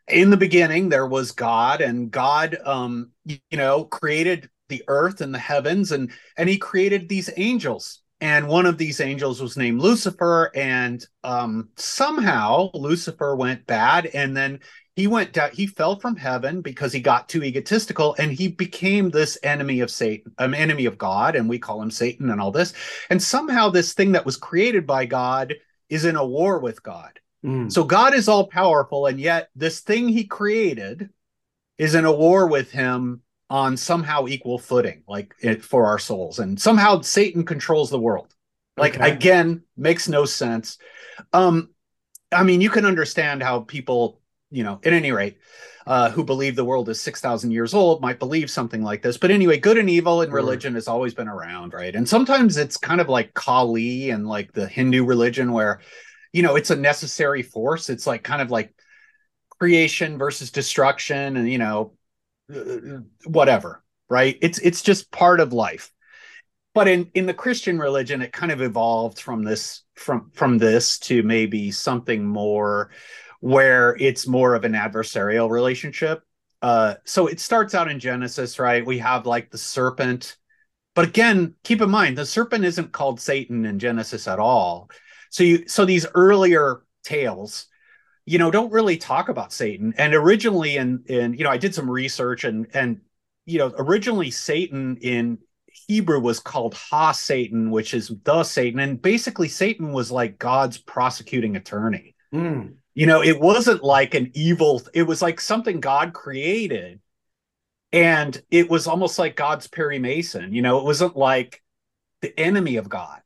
in the beginning, there was God, and God, um, you know, created the earth and the heavens, and and he created these angels and one of these angels was named Lucifer, and um, somehow Lucifer went bad, and then he went down. He fell from heaven because he got too egotistical, and he became this enemy of Satan, an enemy of God, and we call him Satan and all this. And somehow, this thing that was created by God is in a war with God. Mm. So God is all powerful, and yet this thing He created is in a war with Him on somehow equal footing, like it, for our souls, and somehow Satan controls the world. Like Okay. again, makes no sense. Um, I mean, you can understand how people, you know, at any rate, uh, who believe the world is six thousand years old might believe something like this. But anyway, good and evil in religion has always been around, right? And sometimes it's kind of like Kali and like the Hindu religion, where you know it's a necessary force. It's like kind of like creation versus destruction, and you know, uh, whatever, right? It's it's just part of life. but in in the christian religion it kind of evolved from this from from this to maybe something more where it's more of an adversarial relationship uh so it starts out in genesis right we have like the serpent but again keep in mind the serpent isn't called satan in genesis at all so you so these earlier tales you know don't really talk about satan and originally in in you know i did some research and and you know originally satan in Hebrew was called Ha Satan, which is the Satan. And basically, Satan was like God's prosecuting attorney. Mm. You know, it wasn't like an evil, it was like something God created. And it was almost like God's Perry Mason. You know, it wasn't like the enemy of God.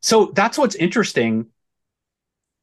So that's what's interesting.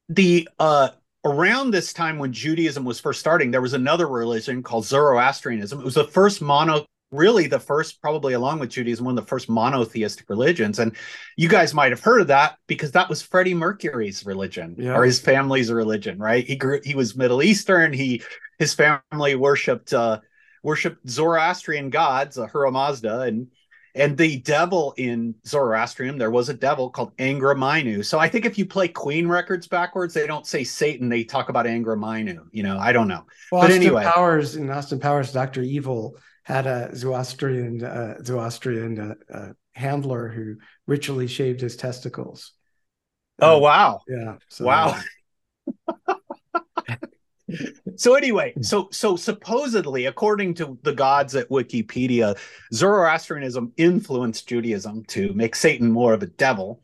The uh around this time when Judaism was first starting, there was another religion called Zoroastrianism. It was the first mono really the first, probably along with Judaism, one of the first monotheistic religions. And you guys might have heard of that because that was Freddie Mercury's religion Yeah. or his family's religion, right? He grew he was Middle Eastern. He his family worshipped uh worshipped Zoroastrian gods, Ahura Mazda, and and the devil in Zoroastrian, there was a devil called Angra Mainyu. So I think if you play Queen records backwards, they don't say Satan, they talk about Angra Mainyu. You know, I don't know. Well, but Austin anyway, Powers in Austin Powers, Doctor Evil had a Zoroastrian uh, Zoroastrian uh, uh, handler who ritually shaved his testicles. oh wow. Yeah. So, wow. so anyway, so so supposedly, according to the gods at Wikipedia, Zoroastrianism influenced Judaism to make Satan more of a devil.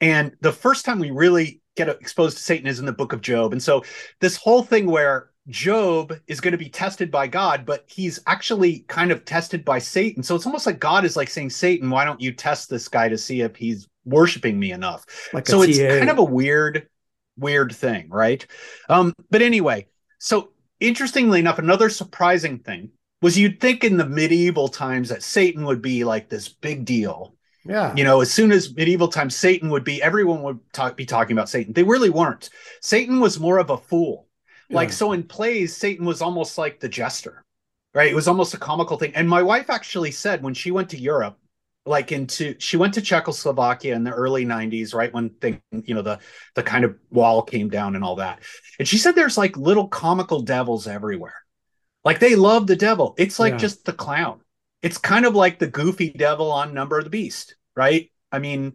And the first time we really get exposed to Satan is in the book of Job. And so this whole thing where Job is going to be tested by God, but he's actually kind of tested by Satan. So it's almost like God is like saying, Satan, why don't you test this guy to see if he's worshiping me enough? Like so it's TA. kind of a weird, weird thing, right? Um, but anyway, so interestingly enough, another surprising thing was you'd think in the medieval times that Satan would be like this big deal. Yeah. You know, as soon as medieval times, Satan would be, everyone would talk, be talking about Satan. They really weren't. Satan was more of a fool. Like, Yeah. so in plays, Satan was almost like the jester, right? It was almost a comical thing. And my wife actually said when she went to Europe, like into she went to Czechoslovakia in the early 90s, right? When thing, you know, the the kind of wall came down and all that. And she said there's like little comical devils everywhere. Like they love the devil. It's like Yeah. just the clown. It's kind of like the goofy devil on Number of the Beast, right? I mean,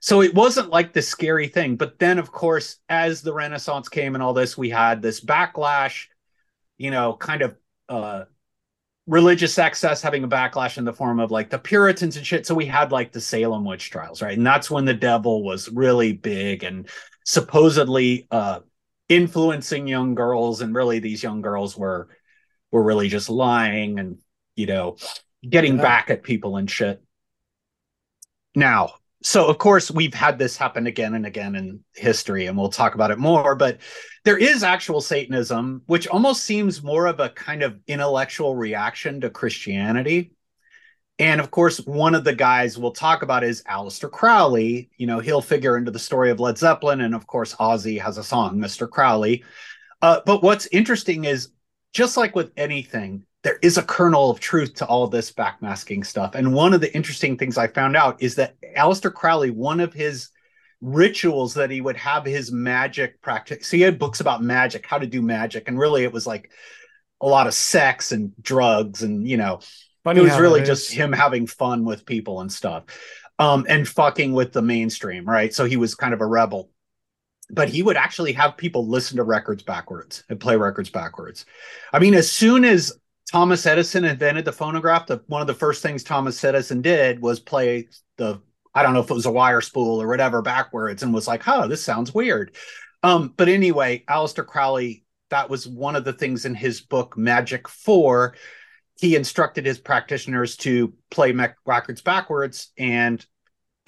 so it wasn't like the scary thing. But then, of course, as the Renaissance came and all this, we had this backlash, you know, kind of uh religious excess having a backlash in the form of like the Puritans and shit. So we had like the Salem witch trials, right? And that's when the devil was really big and supposedly uh influencing young girls, and really these young girls were were really just lying and you know getting Yeah. back at people and shit. Now, so of course we've had this happen again and again in history, and we'll talk about it more. But there is actual Satanism, which almost seems more of a kind of intellectual reaction to Christianity. And of course, one of the guys we'll talk about is Aleister Crowley. You know, he'll figure into the story of Led Zeppelin, and of course, Ozzy has a song, Mr. Crowley. Uh, but what's interesting is just like with anything, there is a kernel of truth to all this backmasking stuff. And one of the interesting things I found out is that Aleister Crowley, one of his rituals that he would have his magic practice. So he had books about magic, how to do magic, and really it was like a lot of sex and drugs, and you know, Funny it was really that just him having fun with people and stuff, um, and fucking with the mainstream, right? So he was kind of a rebel but he would actually have people listen to records backwards and play records backwards. I mean, as soon as Thomas Edison invented the phonograph, the, one of the first things Thomas Edison did was play the I don't know if it was a wire spool or whatever backwards and was like, "Huh, this sounds weird." Um, but anyway, Aleister Crowley, that was one of the things in his book Magic 4. He instructed his practitioners to play me- records backwards and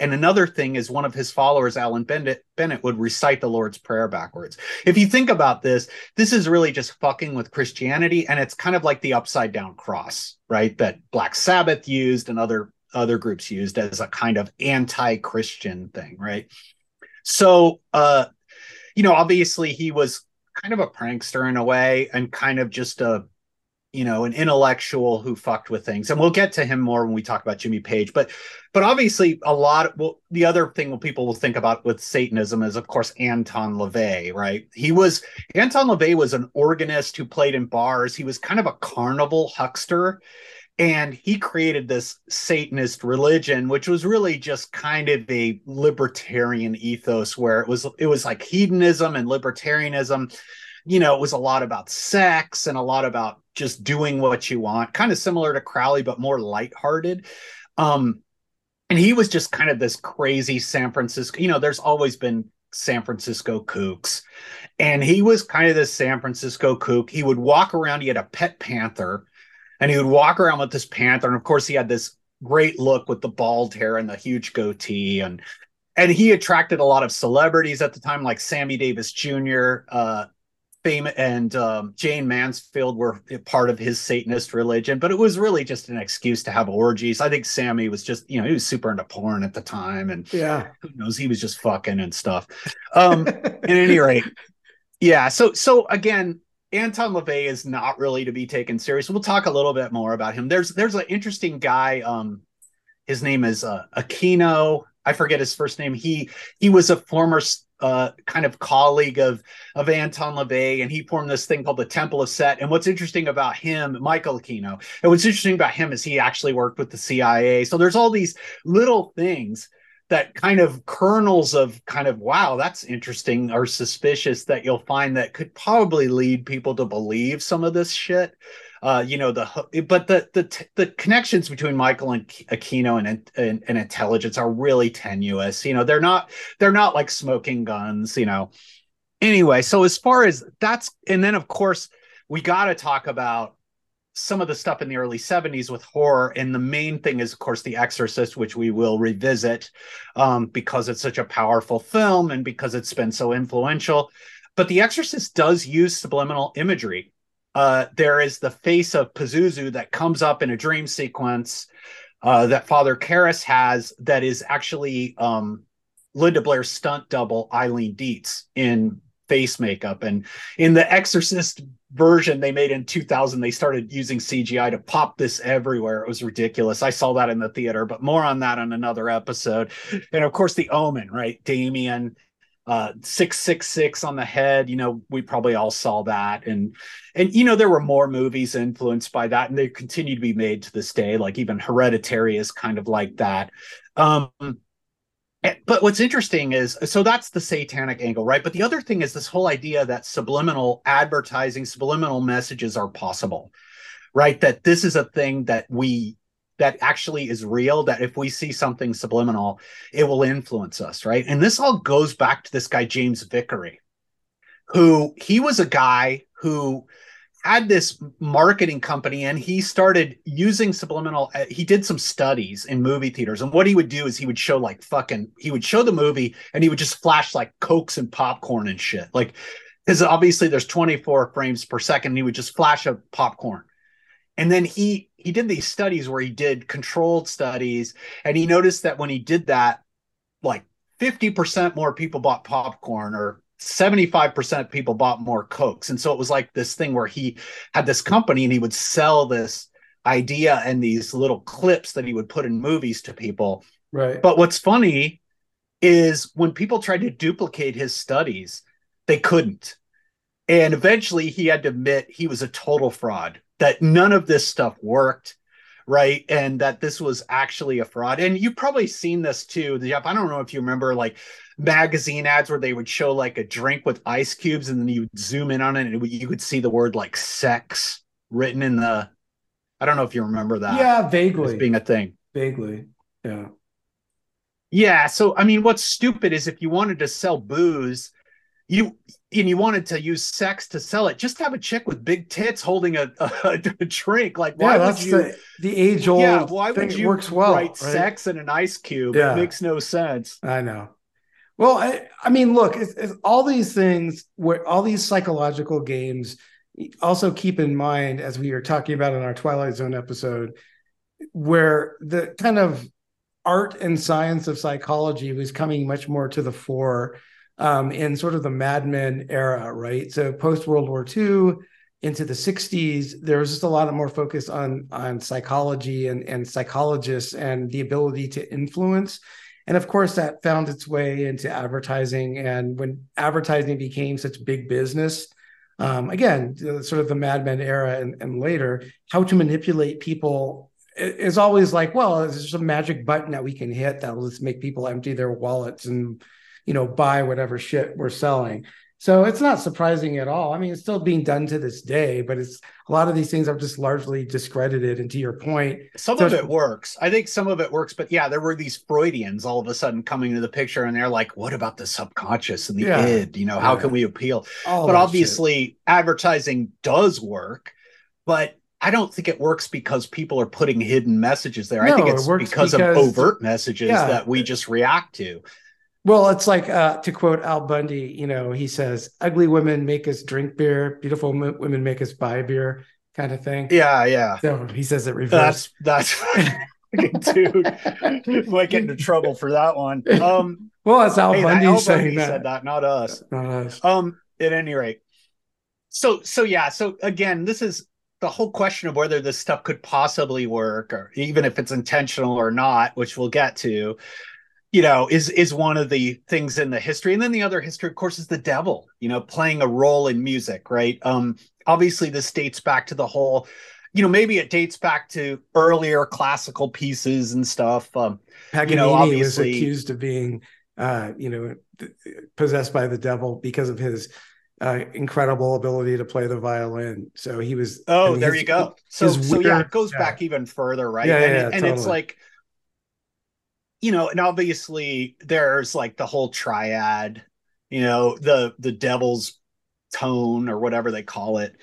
and another thing is one of his followers, Allan Bennett, Bennett, would recite the Lord's Prayer backwards. If you think about this, this is really just fucking with Christianity, and it's kind of like the upside down cross, right? That Black Sabbath used and other other groups used as a kind of anti-Christian thing, right? So, uh, you know, obviously he was kind of a prankster in a way, and kind of just a you know, an intellectual who fucked with things. And we'll get to him more when we talk about Jimmy Page. But but obviously a lot of well, the other thing people will think about with Satanism is of course Anton LaVey, right? He was Anton LaVey was an organist who played in bars. He was kind of a carnival huckster. And he created this Satanist religion, which was really just kind of a libertarian ethos where it was it was like hedonism and libertarianism you know, it was a lot about sex and a lot about just doing what you want, kind of similar to Crowley, but more lighthearted. Um, and he was just kind of this crazy San Francisco, you know, there's always been San Francisco kooks. And he was kind of this San Francisco kook. He would walk around, he had a pet panther, and he would walk around with this panther. And of course, he had this great look with the bald hair and the huge goatee. And and he attracted a lot of celebrities at the time, like Sammy Davis Jr., uh, Fame and um, Jayne Mansfield were part of his Satanist religion, but it was really just an excuse to have orgies. I think Sammy was just, you know, he was super into porn at the time, and yeah, who knows, he was just fucking and stuff. Um, at any rate, yeah. So, so again, Anton LaVey is not really to be taken serious. We'll talk a little bit more about him. There's there's an interesting guy. Um, his name is uh, Aquino. I forget his first name. He he was a former uh, kind of colleague of of Anton LaVey, and he formed this thing called the Temple of Set. And what's interesting about him, Michael Aquino, and what's interesting about him is he actually worked with the CIA. So there's all these little things that kind of kernels of kind of wow, that's interesting or suspicious that you'll find that could probably lead people to believe some of this shit uh, you know the but the the the connections between Michael and Aquino and, and, and intelligence are really tenuous. You know, they're not they're not like smoking guns. You know. Anyway, so as far as that's and then of course we got to talk about some of the stuff in the early 70s with horror and the main thing is of course the exorcist which we will revisit um, because it's such a powerful film and because it's been so influential but the exorcist does use subliminal imagery uh, there is the face of Pazuzu that comes up in a dream sequence uh, that Father Karras has that is actually um, Linda Blair's stunt double, Eileen Dietz, in face makeup. And in the Exorcist version they made in 2000, they started using CGI to pop this everywhere. It was ridiculous. I saw that in the theater, but more on that on another episode. And of course, the Omen, right? Damien uh 666 on the head you know we probably all saw that. And and you know there were more movies influenced by that and they continue to be made to this day like even hereditary is kind of like that. Um eh, but what's interesting is so that's the satanic angle right? But the other thing is this whole idea that subliminal advertising subliminal messages are possible right? That this is a thing that we that actually is real that if we see something subliminal it will influence us right? And this all goes back to this guy james vicary who he was a guy who had this marketing company and he started using subliminal uh, he did some studies in movie theaters. And what he would do is he would show like fucking he would show the movie and he would just flash like cokes and popcorn and shit. Like because obviously there's 24 frames per second and he would just flash a popcorn. And then he he did these studies where he did controlled studies and he noticed that when he did that like 50% more people bought popcorn or 75% of people bought more cokes. And so it was like this thing where he had this company and he would sell this idea and these little clips that he would put in movies to people. Right. But what's funny is when people tried to duplicate his studies they couldn't. And eventually he had to admit he was a total fraud that none of this stuff worked right? And that this was actually a fraud. And you've probably seen this too jeff. I don't know if you remember like magazine ads where they would show like a drink with ice cubes and then you would zoom in on it and you could see the word like sex written in the i don't know if you remember that. Yeah vaguely. Being a thing. Vaguely yeah. Yeah so i mean what's stupid is if you wanted to sell booze you and you wanted to use sex to sell it, just have a chick with big tits holding a, a, a drink. Like, why yeah, would you? The, the age old. Yeah, why would you works well, write right? sex in an ice cube? Yeah. It makes no sense. I know. Well, I, I mean, look, it's, it's all these things where all these psychological games. Also, keep in mind as we were talking about in our Twilight Zone episode, where the kind of art and science of psychology was coming much more to the fore um, in sort of the Mad Men era, right? So post World War II, into the 60s, there was just a lot more focus on on psychology and, and psychologists and the ability to influence. And of course, that found its way into advertising. And when advertising became such big business, um, again, sort of the Mad Men era and, and later, how to manipulate people is always like, well, there's just a magic button that we can hit that will just make people empty their wallets and, you know, buy whatever shit we're selling. So it's not surprising at all. I mean, it's still being done to this day, but it's a lot of these things are just largely discredited. And to your point, some so of it works. I think some of it works, but yeah, there were these Freudians all of a sudden coming to the picture, and they're like, "What about the subconscious and the Yeah. id? You know, how Yeah. can we appeal?" All but obviously, advertising does work, but I don't think it works because people are putting hidden messages there. I No, think it it's works because, because- of overt messages Yeah. that we just react to. Well, it's like uh, to quote Al Bundy, you know, he says, "Ugly women make us drink beer, beautiful women make us buy beer," kind of thing. Yeah, yeah. So he says it reverse. That's that's dude. Might get into trouble for that one. Um, well, it's Al hey, Bundy Al saying Bundy that. said that, not us. Not us. Um, at any rate, so so yeah, so again, this is the whole question of whether this stuff could possibly work, or even if it's intentional or not, which we'll get to. You know, is is one of the things in the history, and then the other history, of course, is the devil. You know, playing a role in music, right? Um, obviously, this dates back to the whole. You know, maybe it dates back to earlier classical pieces and stuff. Um, Paganini you know, was obviously, accused of being, uh, you know, possessed by the devil because of his uh, incredible ability to play the violin. So he was. I Oh, mean, there his- you go. So, so yeah, it goes yeah. back even further, right? Yeah, and yeah, and it's like, you know, and obviously there's like the whole triad, you know, the the devil's tone or whatever they call it.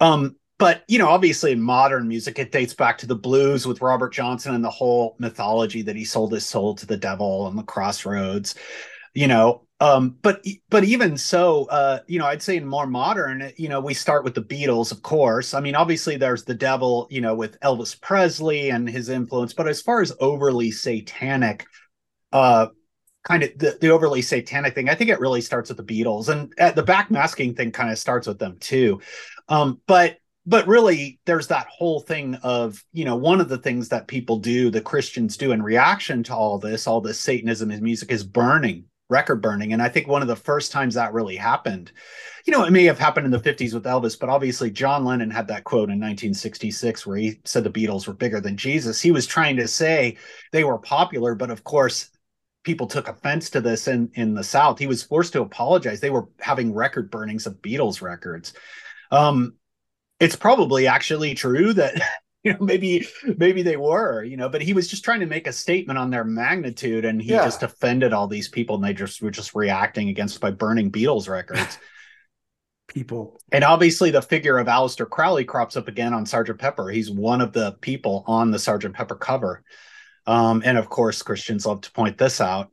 Um, but you know, obviously in modern music, it dates back to the blues with Robert Johnson and the whole mythology that he sold his soul to the devil on the crossroads you know um but but even so uh you know i'd say in more modern you know we start with the beatles of course. I mean obviously there's the devil you know with elvis presley and his influence but as far as overly satanic uh kind of the, the overly satanic thing i think it really starts with the beatles. And uh, the backmasking thing kind of starts with them too. Um but but really there's that whole thing of you know one of the things that people do the christians do in reaction to all this all this satanism in music is burning record burning. And i think one of the first times that really happened you know it may have happened in the 50s with elvis but obviously john lennon had that quote in 1966 where he said the beatles were bigger than jesus. He was trying to say they were popular but of course people took offense to this in in the south. He was forced to apologize. They were having record burnings of beatles records. Um it's probably actually true that you know maybe maybe they were you know but he was just trying to make a statement on their magnitude and he Yeah. just offended all these people and they just were just reacting against by burning beatles records people. and obviously the figure of Aleister Crowley crops up again on Sergeant Pepper he's one of the people on the Sergeant Pepper cover um and of course Christians love to point this out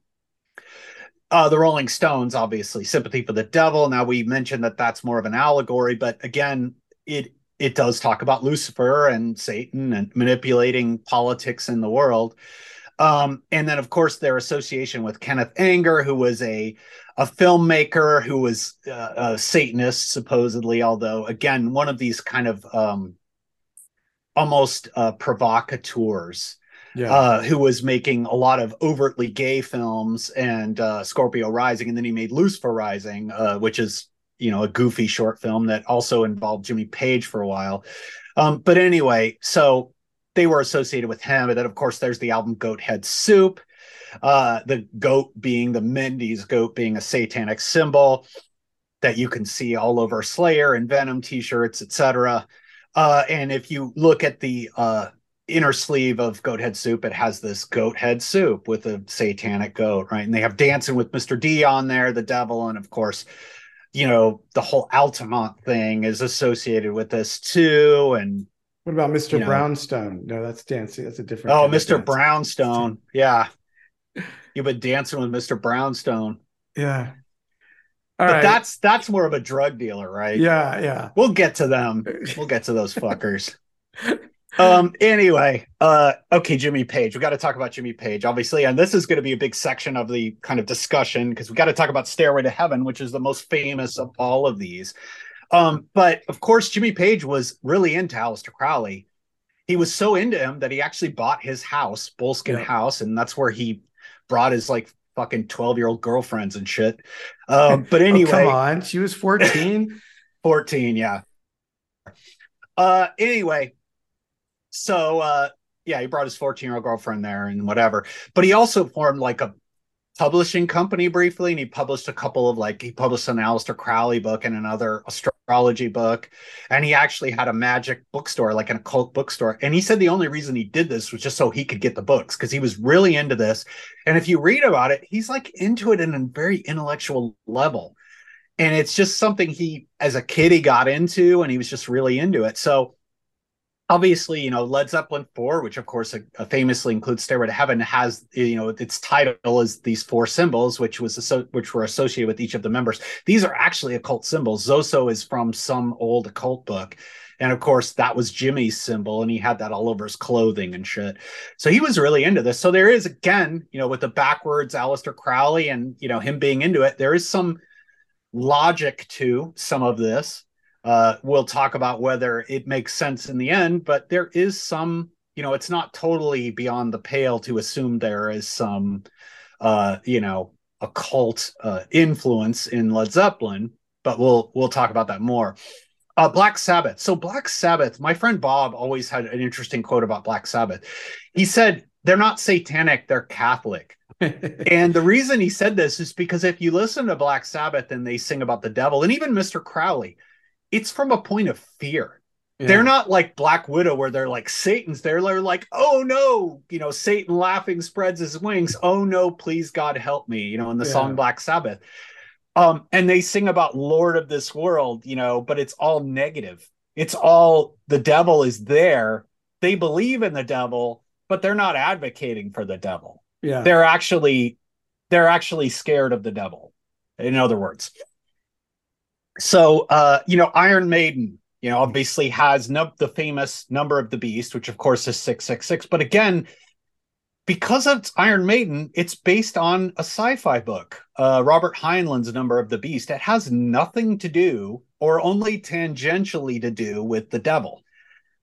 uh, the Rolling Stones, obviously, sympathy for the devil. Now we mentioned that that's more of an allegory, but again, it it does talk about Lucifer and Satan and manipulating politics in the world. Um, and then, of course, their association with Kenneth Anger, who was a a filmmaker who was uh, a Satanist, supposedly. Although, again, one of these kind of um, almost uh, provocateurs Yeah. uh, who was making a lot of overtly gay films and uh, Scorpio Rising, and then he made Lucifer Rising, uh, which is you know a goofy short film that also involved Jimmy Page for a while. Um, but anyway, so they were associated with him, and then of course there's the album Goat Head Soup, uh, the goat being the Mendes goat being a satanic symbol that you can see all over Slayer and Venom t-shirts, etc. Uh, and if you look at the uh, inner sleeve of goat head soup it has this goat head soup with a satanic goat right and they have dancing with mr d on there the devil and of course you know the whole altamont thing is associated with this too and What about Mr. you know- Brownstone? No, that's dancing. That's a different. oh mr brownstone yeah you've been dancing with mr brownstone Yeah. All but right. that's that's more of a drug dealer right Yeah, yeah. we'll get to them we'll get to those fuckers um anyway uh okay jimmy page we got to talk about jimmy page obviously and this is going to be a big section of the kind of discussion because we got to talk about stairway to heaven which is the most famous of all of these Um, but of course, Jimmy Page was really into Aleister Crowley. He was so into him that he actually bought his house, Boleskine Yeah. House, and that's where he brought his like fucking 12 year old girlfriends and shit. Um, but Oh, anyway, come on. She was 14. 14, yeah. Uh anyway, so uh yeah, he brought his 14-year-old girlfriend there and whatever. But he also formed like a publishing company briefly, and he published a couple of like he published an Aleister Crowley book and another astrology book. And he actually had a magic bookstore, like an occult bookstore. And he said the only reason he did this was just so he could get the books because he was really into this. And if you read about it, he's like into it in a very intellectual level and it's just something he as a kid he got into and he was just really into it so obviously you know led zeppelin 4 which of course uh, famously includes stairway to heaven has you know its title is these four symbols which was asso- which were associated with each of the members. These are actually occult symbols. Zoso is from some old occult book. And of course that was jimmy's symbol and he had that all over his clothing and shit. So he was really into this. So there is again you know with the backwards Aleister crowley and you know him being into it there is some logic to some of this. Uh, we'll talk about whether it makes sense in the end, but there is some, you know, it's not totally beyond the pale to assume there is some, uh, you know, occult uh, influence in Led Zeppelin. But we'll we'll talk about that more. Uh, Black Sabbath. So Black Sabbath. My friend Bob always had an interesting quote about Black Sabbath. He said they're not satanic; they're Catholic and the reason he said this is because if you listen to Black Sabbath and they sing about the devil, and even Mr. Crowley, it's from a point of fear. They're not like Black Widow where they're like Satan's. They're they're like, oh no, you know, Satan laughing spreads his wings. Oh no, please God help me, you know, in the Yeah. song Black Sabbath. Um, and they sing about Lord of this world, you know, but it's all negative. It's all the devil is there. They believe in the devil, but they're not advocating for the devil Yeah. they're actually they're actually scared of the devil in other words so uh you know iron maiden you know obviously has no, the famous number of the beast which of course is 666 but again because it's iron maiden it's based on a sci-fi book. Uh robert heinlein's number of the beast. It has nothing to do or only tangentially to do with the devil.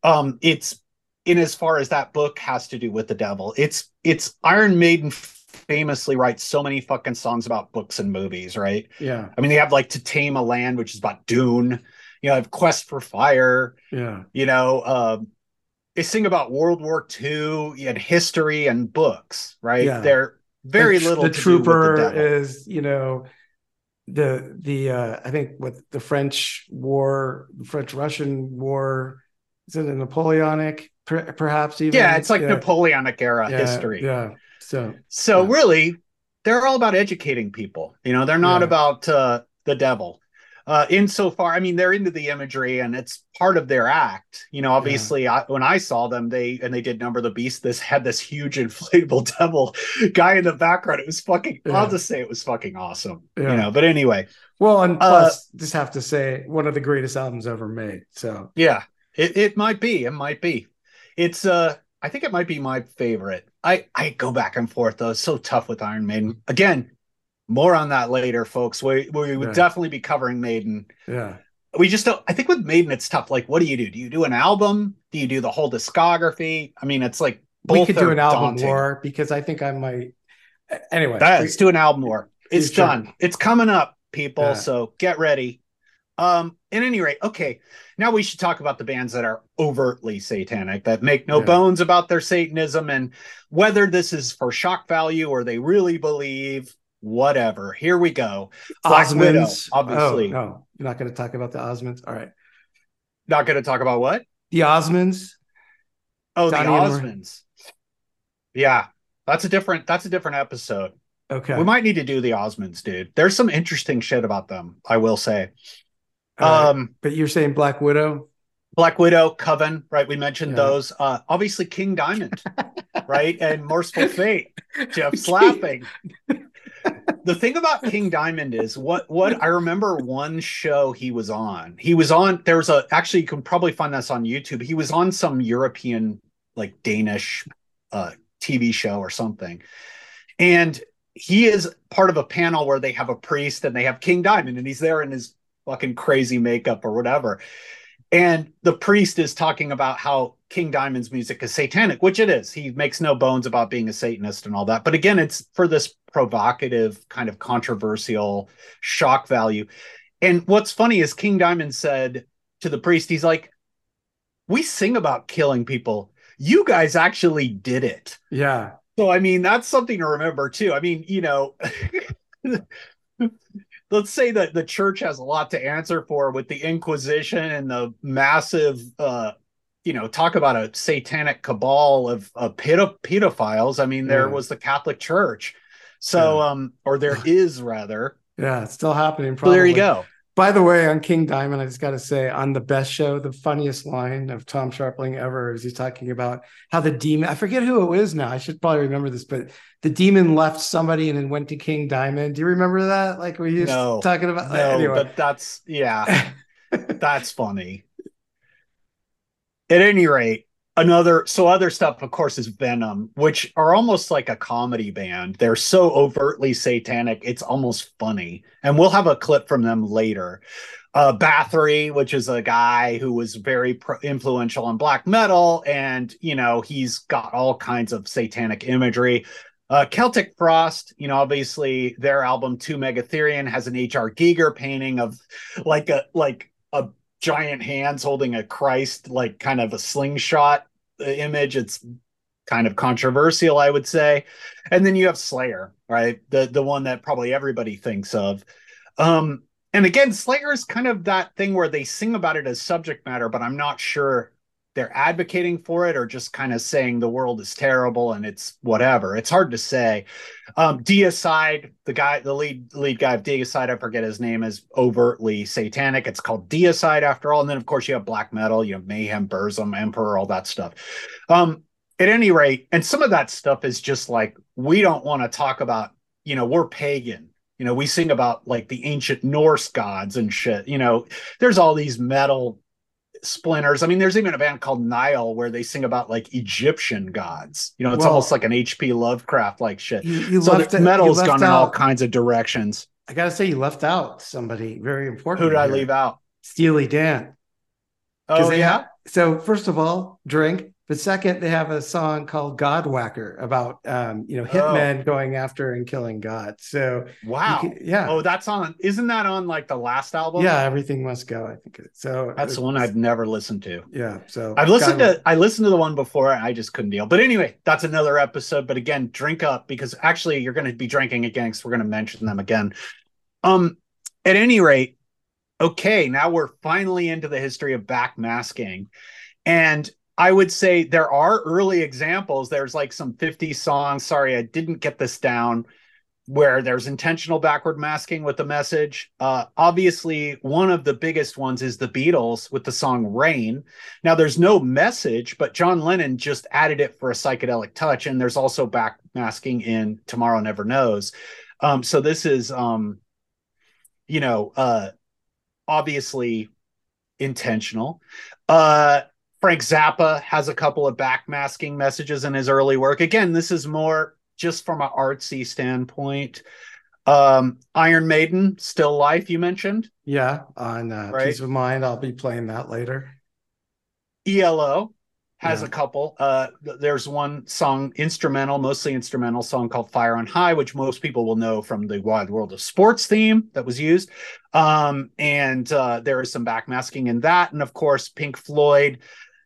Um it's in as far as that book has to do with the devil. It's it's iron maiden famously writes so many fucking songs about books and movies right Yeah. i mean they have like to tame a land which is about dune you know I have quest for fire Yeah. you know um they sing about world war ii and history and books right Yeah. they're very The little The to do with trooper the is, you know, the the uh I think with the French war, the French Russian war, is it a Napoleonic per, perhaps even? yeah it's like Yeah. napoleonic era Yeah, history Yeah. So So really, they're all about educating people. You know, they're not Yeah. about uh, the devil. Uh, insofar, I mean, they're into the imagery and it's part of their act. You know, obviously, I, when I saw them, they and they did Number the Beast. This had this huge inflatable devil guy in the background. It was fucking. Yeah. I'll just say it was fucking awesome. Yeah. You know, but anyway, well, and Uh, plus, just have to say, one of the greatest albums ever made. So Yeah, it, it might be. It might be. It's uh I think it might be my favorite. I I go back and forth though. It's so tough with Iron Maiden. Again, more on that later, folks. We we would Yeah. definitely be covering Maiden. yeah, We just don't I think with Maiden it's tough. Like what do you do? Do you do an album? Do you do the whole discography? I mean, it's like we could do an album daunting. war because I think I might. Anyway, That- we- let's do an album war. It's Future. done. It's coming up, people. Yeah. So get ready. Um, at any rate, okay. Now we should talk about the bands that are overtly satanic, that make no Yeah. bones about their Satanism, and whether this is for shock value or they really believe. Whatever. Here we go. Black Widow, Osmonds. obviously. Oh, no, you're not going to talk about the Osmonds. All right, Not going to talk about what? the Osmonds. Oh, Donnie the Osmonds. Yeah, that's a different. That's a different episode. Okay, We might need to do the Osmonds, dude. There's some interesting shit about them. I will say. Right. Um, but you're saying Black Widow. Black Widow, Coven, right? We mentioned Yeah. those. Uh, obviously, King Diamond, right? And Mercyful Fate. Jeff's laughing. The thing about King Diamond is what what I remember one show he was on. He was on. There was a actually you can probably find this on YouTube. He was on some European like Danish uh, TV show or something, and he is part of a panel where they have a priest and they have King Diamond, and he's there in his fucking crazy makeup or whatever. And the priest is talking about how King Diamond's music is satanic, which it is. He makes no bones about being a Satanist and all that. But again, it's for this provocative, kind of controversial shock value. And what's funny is King Diamond said to the priest, he's like, We sing about killing people. You guys actually did it. Yeah. So, I mean, that's something to remember too. I mean, you know, let's say that the church has a lot to answer for with the Inquisition and the massive, uh, you know, talk about a satanic cabal of, of pedo- pedophiles. I mean, there Yeah. was the Catholic Church. So, um, or there is rather. Yeah, it's still happening. So Probably. there you go. By the way, on King Diamond, I just got to say, on the best show, the funniest line of Tom Scharpling ever is he's talking about how the demon, I forget who it was now. I should probably remember this, but the demon left somebody and then went to King Diamond. Do you remember that? Like we used No, talking about no, anyway. but that's yeah, that's funny. At any rate, another so other stuff, of course, is Venom, which are almost like a comedy band. They're so overtly satanic, it's almost funny. And we'll have a clip from them later. Uh, Bathory, which is a guy who was very pro- influential on black metal, and you know he's got all kinds of satanic imagery. Uh, Celtic Frost, you know, obviously their album To Mega Therion has an H.R. Giger painting of like a like a giant hands holding a Christ, like kind of a slingshot uh, image. It's kind of controversial, I would say. And then you have Slayer, right? The the one that probably everybody thinks of. Um, and again, Slayer is kind of that thing where they sing about it as subject matter, but I'm not sure they're advocating for it or just kind of saying the world is terrible and it's whatever. It's hard to say. Um, Deicide, the guy, the lead lead guy of Deicide, I forget his name, is overtly satanic. It's called Deicide after all. And then of course you have black metal, you have Mayhem, Burzum, Emperor, all that stuff. Um, at any rate, and some of that stuff is just like we don't want to talk about. You know, we're pagan. You know, we sing about like the ancient Norse gods and shit. You know, there's all these metal splinters. I mean, there's even a band called Nile where they sing about like Egyptian gods. You know, it's Well- almost like an HP Lovecraft like shit. You- you so left the it- metal's gone in all kinds of directions. I got to say, you left out somebody very important. Who did I leave out? Steely Dan. Oh yeah. so first of all, drink. But second, they have a song called Godwhacker about um, you know hitmen going after and killing God. So Wow. can- yeah, Oh, that's on. Isn't that on like the last album? yeah, everything must go. I think so. That's the one I've never listened to. Yeah, so I've listened God- to I listened to the one before and I just couldn't deal. But anyway, that's another episode. But again, drink up because actually you're going to be drinking again because we're going to mention them again. Um, at any rate, okay, now we're finally into the history of backmasking, and I would say there are early examples. There's like some 50 songs. Sorry, I didn't get this down. Where there's intentional backward masking with the message. Uh, obviously, one of the biggest ones is the Beatles with the song Rain. Now, there's no message, but John Lennon just added it for a psychedelic touch. And there's also backmasking in Tomorrow Never Knows. Um, so this is, um, you know, uh, obviously intentional. Uh, Frank Zappa has a couple of backmasking messages in his early work. Again, this is more just from an artsy standpoint. Um, Iron Maiden, Still Life, you mentioned. yeah on uh, Right. Piece of Mind. I'll be playing that later. ELO has Yeah. a couple. Uh, th- there's one song, instrumental, mostly instrumental song called Fire on High, which most people will know from the Wild World of Sports theme that was used. Um, and uh, there is some backmasking in that. And of course, Pink Floyd,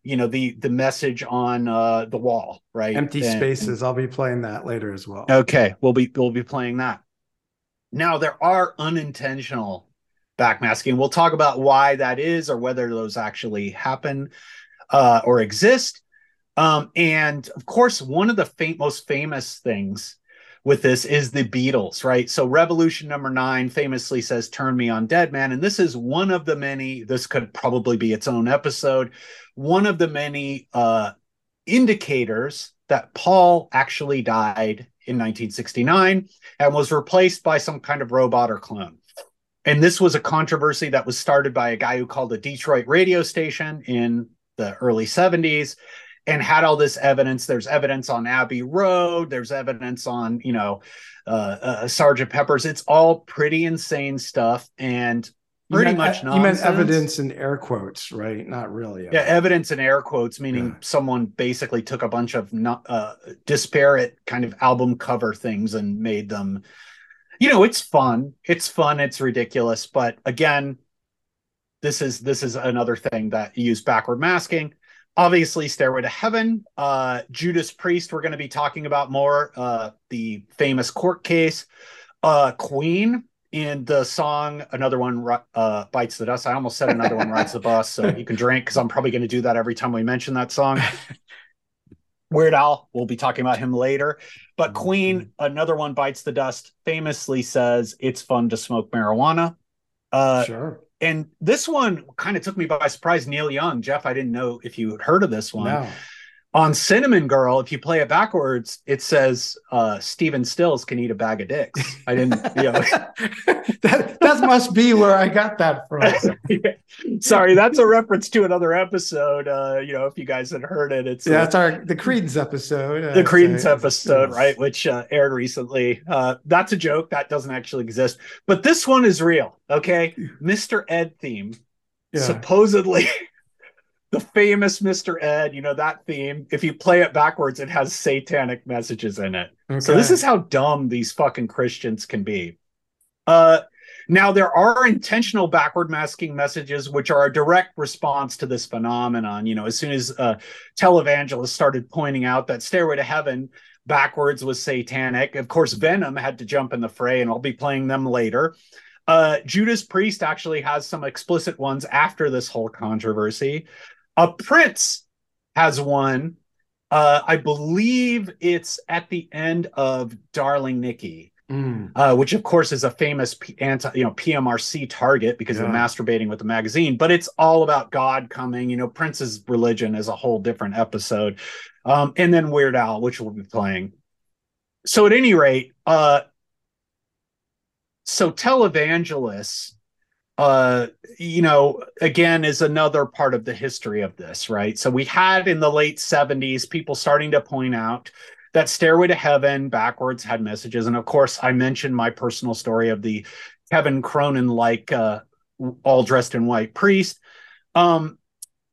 you know, the the message on uh, the wall, right? Empty And- Spaces. I'll be playing that later as well. Okay, we'll be we'll be playing that. Now there are unintentional backmasking. We'll talk about why that is or whether those actually happen uh, or exist. Um, and of course, one of the fam- most famous things with this is the Beatles, right? So Revolution number nine famously says, Turn me on dead man. And this is one of the many, this could probably be its own episode, one of the many uh, indicators that Paul actually died in 1969 and was replaced by some kind of robot or clone. And this was a controversy that was started by a guy who called a Detroit radio station in the early 70s and had all this evidence. There's evidence on Abbey Road, there's evidence on, you know, uh, uh, Sergeant Pepper's. It's all pretty insane stuff. And pretty meant- much You meant evidence in air quotes, right? Not really. Yeah, evidence in air quotes, meaning someone basically took a bunch of not uh, disparate kind of album cover things and made them. You know, it's fun. It's fun. It's ridiculous. But again, this is this is another thing that you use backward masking. Obviously, Stairway to Heaven, uh, Judas Priest. We're going to be talking about more. Uh, the famous court case, uh, Queen in the song another one uh bites the dust i almost said another one rides the bus so you can drink because i'm probably going to do that every time we mention that song weird al we'll be talking about him later but queen another one bites the dust famously says it's fun to smoke marijuana uh sure and this one kind of took me by surprise neil young jeff i didn't know if you had heard of this one No. On cinnamon girl if you play it backwards it says uh stephen stills can eat a bag of dicks i didn't you know that that must be where I got that from. Sorry, that's a reference to another episode. Uh, you know, if you guys had heard it, it's yeah, uh, that's our the Creedence episode. uh, the Creedence episode, right, which uh, aired recently. Uh, that's a joke that doesn't actually exist, but this one is real. Okay, Mr. Ed theme, Yeah. supposedly. The famous Mr. Ed, you know that theme. If you play it backwards, it has satanic messages in it. So this is how dumb these fucking Christians can be. Uh, now there are intentional backward masking messages, which are a direct response to this phenomenon. You know, as soon as uh, televangelists started pointing out that Stairway to Heaven backwards was satanic, of course Venom had to jump in the fray, and I'll be playing them later. Uh, Judas Priest actually has some explicit ones after this whole controversy. A Prince has one. Uh, I believe it's at the end of Darling Nikki Mm. uh, which of course is a famous P- anti, you know, PMRC target because of the masturbating with the magazine. But it's all about God coming. You know, Prince's religion is a whole different episode, um, and then Weird Al, which we'll be playing. So at any rate, uh, so televangelists, uh, you know, again, is another part of the history of this, right? So we had in the late '70s people starting to point out that Stairway to Heaven backwards had messages. And of course, I mentioned my personal story of the Kevin Cronin like uh, all dressed in white priest. Um,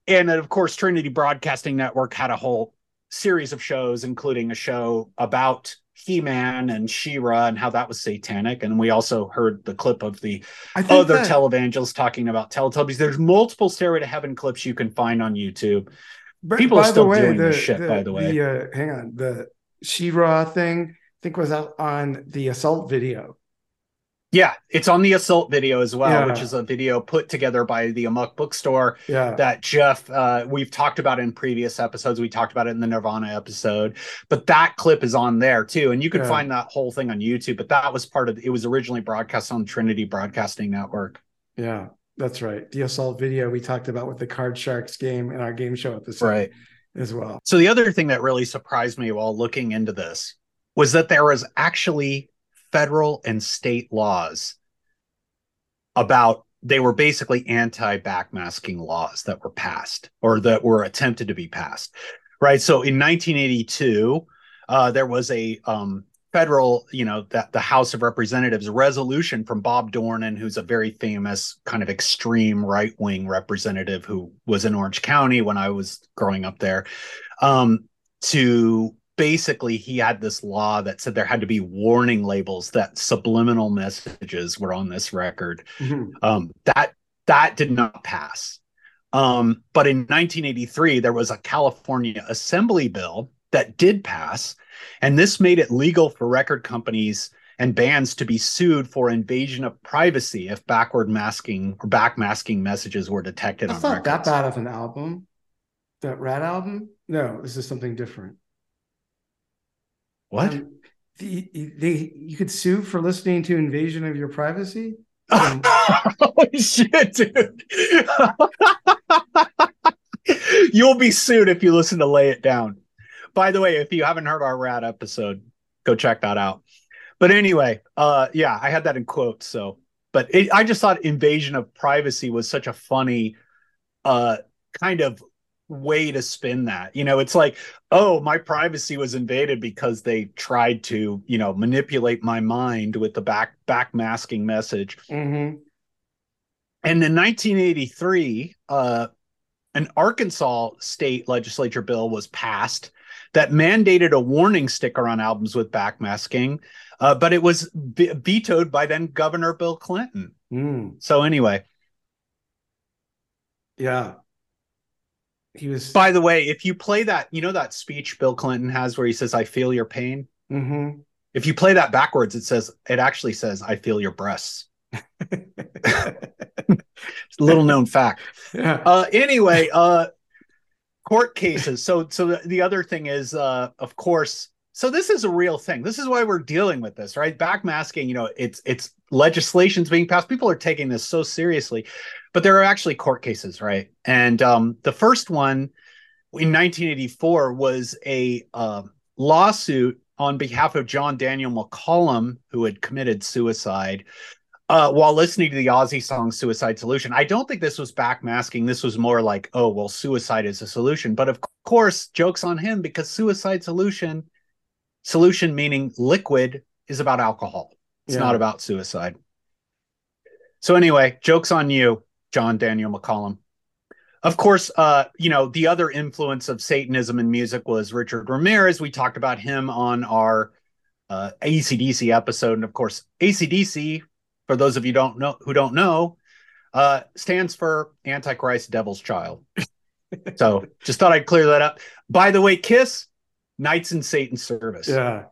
and of course, Trinity Broadcasting Network had a whole series of shows, including a show about He Man and She Ra and how that was satanic. And we also heard the clip of the other that- televangelists talking about Teletubbies. There's multiple Stairway to Heaven clips you can find on YouTube. But People are still way, doing the, this shit, by the way. uh, hang on, the She-Ra thing, I think was out on the assault video. Yeah, it's on the assault video as well, Yeah. which is a video put together by the Amok Bookstore Yeah. that Jeff uh, we've talked about in previous episodes. We talked about it in the Nirvana episode, but that clip is on there too, and you can Yeah. find that whole thing on YouTube. But that was part of it was originally broadcast on Trinity Broadcasting Network. Yeah, that's right. The assault video we talked about with the Card Sharks game in our game show episode Right. as well. So the other thing that really surprised me while looking into this was that there was actually federal and state laws about they were basically anti backmasking laws that were passed or that were attempted to be passed. Right. So in 1982, uh, there was a um, federal, you know, that the House of Representatives resolution from Bob Dornan, who's a very famous kind of extreme right wing representative who was in Orange County when I was growing up there, um, to basically he had this law that said there had to be warning labels that subliminal messages were on this record. Mhm. Um, that that did not pass. Um, but in 1983, there was a California Assembly bill that did pass, and this made it legal for record companies and bands to be sued for invasion of privacy if backward masking or backmasking messages were detected That's on not records. that bad of an album. That Ratt album? No, this is something different. What? Um, the, they you could sue for listening to Invasion of Your Privacy. Holy shit, dude. You'll be sued if you listen to Lay It Down. By the way, if you haven't heard our Ratt episode, go check that out. But anyway, uh yeah, I had that in quotes, so but it, I just thought invasion of privacy was such a funny uh kind of way to spin that. You know, it's like, oh, my privacy was invaded because they tried to, you know, manipulate my mind with the back back masking message. Mhm. And in 1983, uh, an Arkansas state legislature bill was passed that mandated a warning sticker on albums with backmasking, uh, but it was vetoed by then Governor Bill Clinton. Mm, So anyway, yeah. He was. by the way, if you play that, you know that speech Bill Clinton has where he says, "I feel your pain." Mhm. If you play that backwards, it says it actually says, "I feel your breasts." It's a little known fact. Yeah. Uh, anyway, uh, court cases. So, so the, the other thing is, uh, of course, so this is a real thing. This is why we're dealing with this, right? Backmasking. You know, it's it's legislation's being passed. People are taking this so seriously, but there are actually court cases, right? And um, the first one in 1984 was a uh, lawsuit on behalf of John Daniel McCollum, who had committed suicide uh, while listening to the Ozzy song Suicide Solution. I don't think this was backmasking. This was more like, oh, well, suicide is a solution. But of course, jokes on him because Suicide Solution, solution meaning liquid, is about alcohol. It's Yeah. not about suicide. So, anyway, jokes on you, John Daniel McCollum. Of course, uh, you know, the other influence of Satanism in music was Richard Ramirez. We talked about him on our uh, ACDC episode. And of course, ACDC, for those of you don't know who don't know, uh, stands for Antichrist Devil's Child. so just thought I'd clear that up. By the way, Kiss, Knights in Satan's Service. Yeah.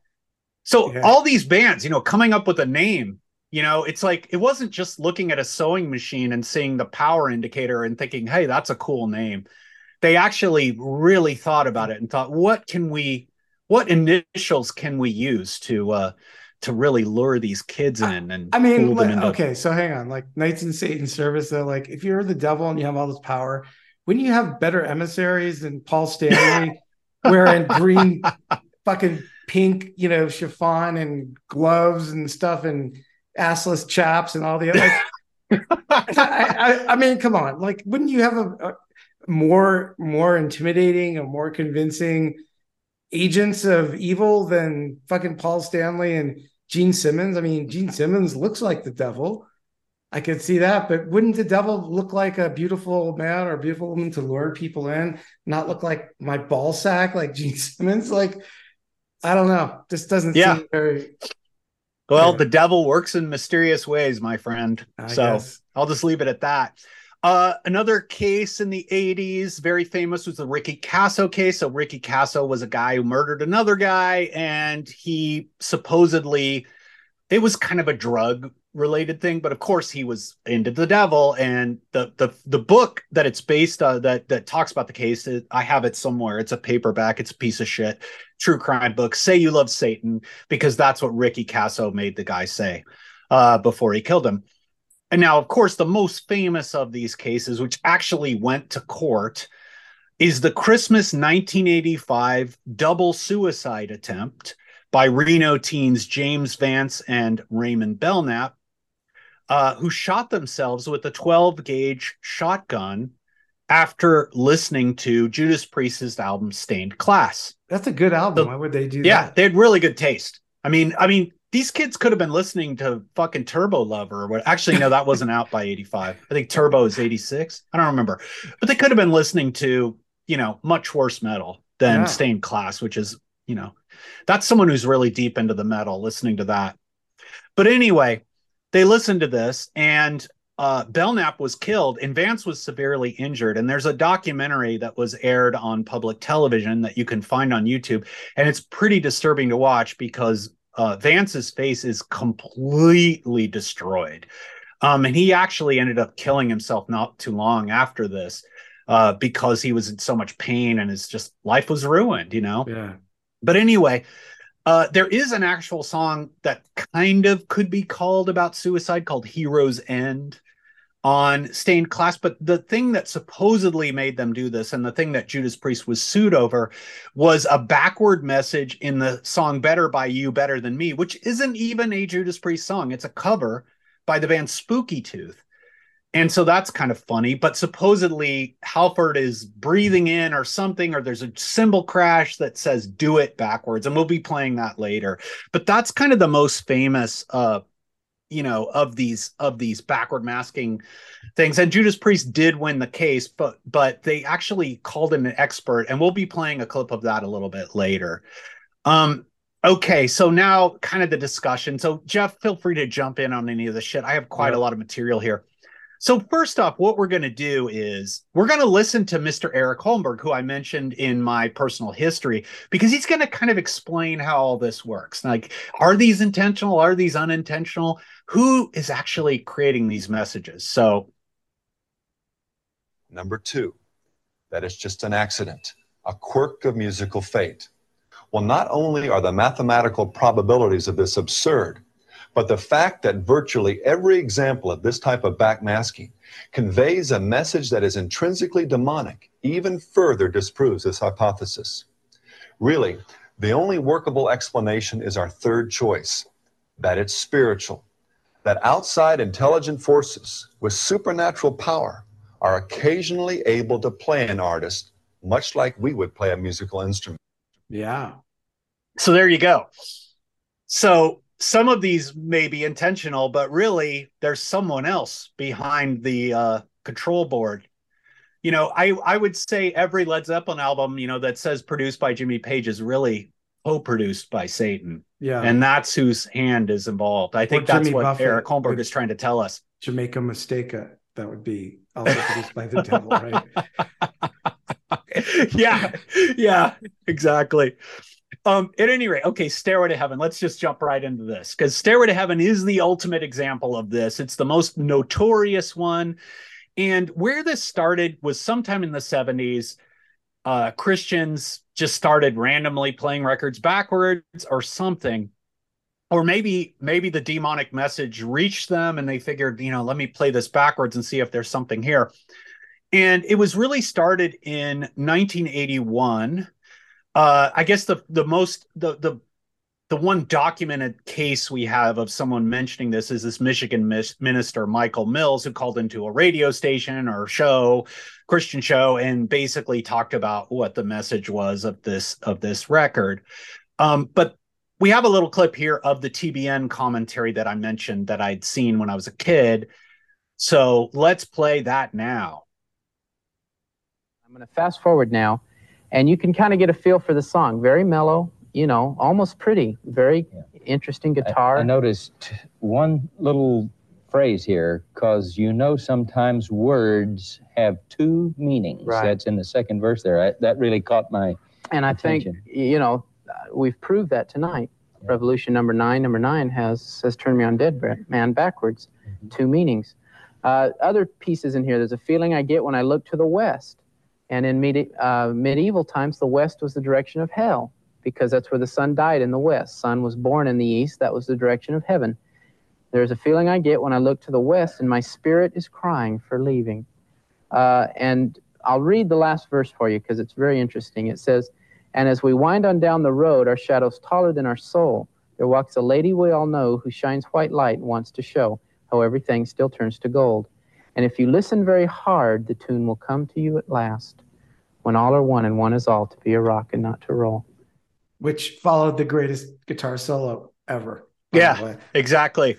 So Yeah. all these bands, you know, coming up with a name, you know, it's like it wasn't just looking at a sewing machine and seeing the power indicator and thinking, "Hey, that's a cool name." They actually really thought about it and thought, "What can we what initials can we use to uh to really lure these kids in and I mean, like, into okay, so hang on. Like Knights in Satan service, though, like if you're the devil and you have all this power, wouldn't you have better emissaries than Paul Stanley wearing green fucking pink, you know, chiffon and gloves and stuff and assless chaps and all the other I, I, I mean, come on. Like, wouldn't you have a, a more more intimidating and more convincing agents of evil than fucking Paul Stanley and Gene Simmons? I mean, Gene Simmons looks like the devil. I could see that, but wouldn't the devil look like a beautiful man or beautiful woman to lure people in, not look like my ball sack like Gene Simmons? Like, I don't know. This doesn't Yeah. seem very Well, Yeah. the devil works in mysterious ways, my friend. I so guess. I'll just leave it at that. Uh, another case in the 80s, very famous, was the Ricky Kasso case. So, Ricky Kasso was a guy who murdered another guy, and he supposedly, it was kind of a drug related thing, but of course he was into the devil. And the the the book that it's based on that that talks about the case, I have it somewhere. It's a paperback, it's a piece of shit. True crime book. Say you love Satan, because that's what Ricky Kasso made the guy say uh, before he killed him. And now, of course, the most famous of these cases, which actually went to court, is the Christmas 1985 double suicide attempt by Reno teens James Vance and Raymond Belknap, uh, who shot themselves with a 12 gauge shotgun after listening to Judas Priest's album Stained Class. That's a good album. So- Why would they do Yeah, that? they had really good taste. I mean, I mean, these kids could have been listening to fucking Turbo Lover or what. Actually, no, that wasn't out by 85. I think Turbo is 86. I don't remember. But they could have been listening to, you know, much worse metal than Yeah. Stained Class, which is, you know, that's someone who's really deep into the metal listening to that. But anyway, they listened to this and uh, Belknap was killed and Vance was severely injured. And there's a documentary that was aired on public television that you can find on YouTube. And it's pretty disturbing to watch because uh, Vance's face is completely destroyed. Um, and he actually ended up killing himself not too long after this uh, because he was in so much pain and his just life was ruined, you know? Yeah. But anyway, uh, there is an actual song that kind of could be called about suicide called Hero's End on Stained Class. But the thing that supposedly made them do this and the thing that Judas Priest was sued over was a backward message in the song Better by You, Better Than Me, which isn't even a Judas Priest song. It's a cover by the band Spooky Tooth. And so that's kind of funny. But supposedly Halford is breathing in or something, or there's a cymbal crash that says do it backwards. And we'll be playing that later. But that's kind of the most famous uh, you know of these of these backward masking things. And judas priest did win the case but but they actually called in an expert and we'll be playing a clip of that a little bit later. Um okay so now kind of the discussion. So jeff feel free to jump in on any of the shit. I have quite a lot of material here. So first off what we're going to do is we're going to listen to mr eric holmberg who i mentioned in my personal history because he's going to kind of explain how all this works. Like are these intentional? Are these unintentional who is actually creating these messages so Number two, that it's just an accident, a quirk of musical fate. Well, not only are the mathematical probabilities of this absurd, but the fact that virtually every example of this type of backmasking conveys a message that is intrinsically demonic even further disproves this hypothesis. Really, the only workable explanation is our third choice that it's spiritual, that outside intelligent forces with supernatural power are occasionally able to play an artist much like we would play a musical instrument. Yeah. So there you go. So some of these may be intentional, but really there's someone else behind the uh, control board. You know, I I would say every Led Zeppelin album, you know, that says produced by Jimmy Page is really co-produced by Satan. Yeah. And that's whose hand is involved. I think Or that's Jimmy what Buffett Eric Holmberg is trying to tell us. Jamaica Mistaica. That would be also produced by the devil, right? yeah, yeah, exactly. Um, at any rate, okay, Stairway to Heaven. Let's just jump right into this because Stairway to Heaven is the ultimate example of this. It's the most notorious one. And where this started was sometime in the 70s. Uh, Christians just started randomly playing records backwards or something. Or maybe maybe the demonic message reached them and they figured, you know, let me play this backwards and see if there's something here. And it was really started in 1981 uh, I guess the the most the the the one documented case we have of someone mentioning this is this Michigan minister Michael Mills who called into a radio station or show, Christian show, and basically talked about what the message was of this of this record. Um, but we have a little clip here of the TBN commentary that I mentioned that I'd seen when I was a kid. So let's play that now. I'm going to fast forward now, and you can kind of get a feel for the song. Very mellow, you know, almost pretty. Very interesting guitar. I, I noticed one little phrase here because you know sometimes words have two meanings. Right. That's in the second verse there. I, that really caught my and I attention. think you know uh, we've proved that tonight. Revolution number nine, number nine has says "Turn me on, dead man" backwards, two meanings. Uh, other pieces in here. There's a feeling I get when I look to the west, and in medi- uh, medieval times, the west was the direction of hell because that's where the sun died in the west. Sun was born in the east. That was the direction of heaven. There's a feeling I get when I look to the west, and my spirit is crying for leaving. Uh, and I'll read the last verse for you because it's very interesting. It says, And as we wind on down the road, our shadows taller than our soul, there walks a lady we all know who shines white light and wants to show how everything still turns to gold. And if you listen very hard, the tune will come to you at last, when all are one and one is all, to be a rock and not to roll. Which followed the greatest guitar solo ever. Yeah, exactly.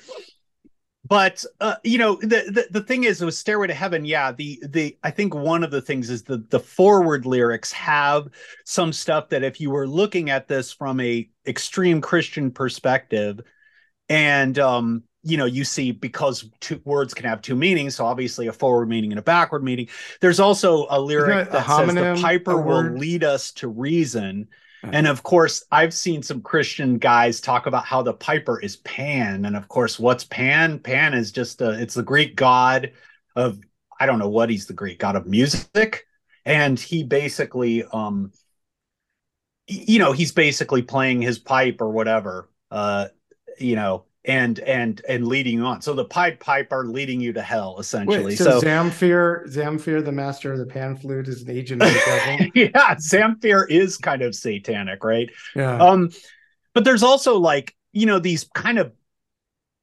But uh, you know, the, the the thing is, with Stairway to Heaven, yeah, the the I think one of the things is the the forward lyrics have some stuff that if you were looking at this from a extreme Christian perspective, and um, you know, you see because two words can have two meanings, so obviously a forward meaning and a backward meaning. There's also a lyric it a that says the piper will lead us to reason. And of course, I've seen some Christian guys talk about how the piper is Pan. And of course, what's Pan? Pan is just a, it's the Greek god of, I don't know what he's the Greek god of music. And he basically, um, you know, he's basically playing his pipe or whatever, uh, you know, and, and, and leading you on. So the pipe piper leading you to hell, essentially. Wait, so, Zamfir, Zamfir, the master of the pan flute, is an agent of the devil. yeah, Zamfir is kind of satanic, right? Yeah. Um, but there's also like, you know, these kind of,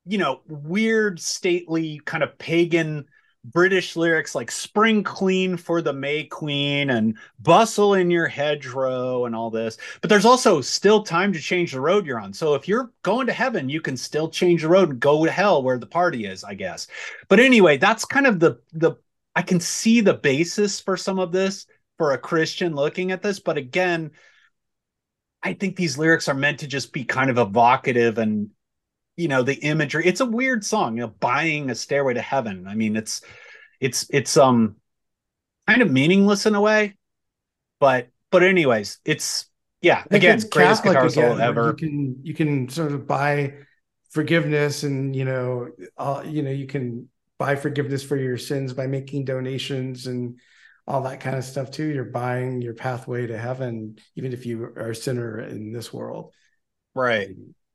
you know, weird, stately, kind of pagan British lyrics like spring clean for the May Queen and bustle in your hedgerow and all this. But there's also still time to change the road you're on. So if you're going to heaven, you can still change the road and go to hell where the party is, I guess. But anyway, that's kind of the the I can see the basis for some of this for a Christian looking at this, but again, I think these lyrics are meant to just be kind of evocative and you know the imagery it's a weird song you know buying a stairway to heaven i mean it's it's it's um kind of meaningless in a way but but anyways it's yeah again it's greatest Catholic guitar again, solo ever You can you can sort of buy forgiveness, and you know, uh, you know, you can buy forgiveness for your sins by making donations and all that kind of stuff too. You're buying your pathway to heaven, even if you are a sinner in this world. right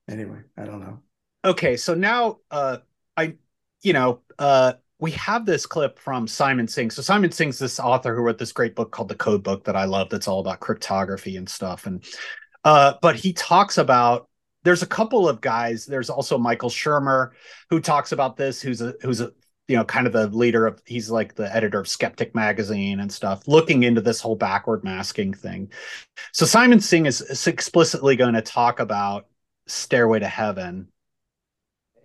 Anyway, I don't know. Okay so now uh i you know uh we have this clip from simon singh. So simon singh's this author who wrote this great book called the code book that i love that's all about cryptography and stuff. And uh but he talks about there's a couple of guys. There's also michael shermer who talks about this who's a who's a you know kind of the leader of he's like the editor of skeptic magazine and stuff looking into this whole backward masking thing. So simon singh is, is explicitly going to talk about stairway to heaven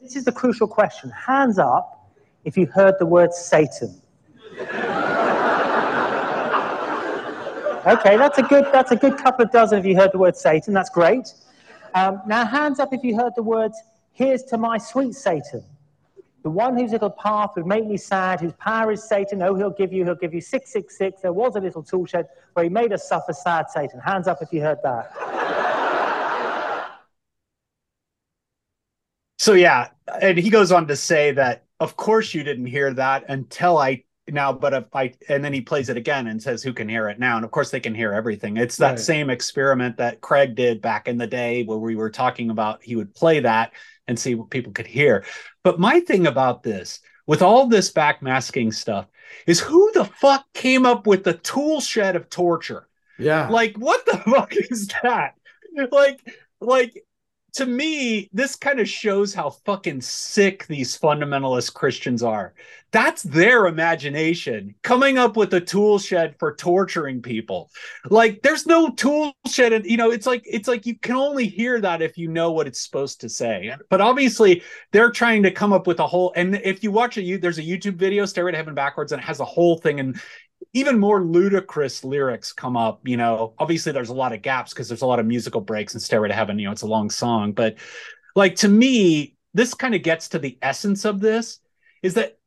This is the crucial question. Hands up if you heard the word Satan. Okay, that's a good that's a good couple of dozen if you heard the word Satan. That's great. Um, now, hands up if you heard the words "Here's to my sweet Satan," the one whose little path would make me sad, whose power is Satan. Oh, he'll give you, he'll give you six six six. There was a little tool shed where he made us suffer, sad Satan. Hands up if you heard that. So yeah, and he goes on to say that of course you didn't hear that until I now, but if I and then he plays it again and says who can hear it now, and of course they can hear everything. It's that Right. same experiment that Craig did back in the day where we were talking about he would play that and see what people could hear. But my thing about this, with all this backmasking stuff, is who the fuck came up with the tool shed of torture? Yeah. Like, what the fuck is that? Like, like to me, this kind of shows how fucking sick these fundamentalist Christians are. That's their imagination coming up with a tool shed for torturing people. Like, there's no tool shed, and you know, it's like it's like you can only hear that if you know what it's supposed to say. But obviously, they're trying to come up with a whole. And if you watch a you, there's a YouTube video, "Stairway to Heaven Backwards," and it has a whole thing and even more ludicrous lyrics come up. You know, obviously there's a lot of gaps because there's a lot of musical breaks in Stairway to Heaven. You know, it's a long song, but like to me, this kind of gets to the essence of this is that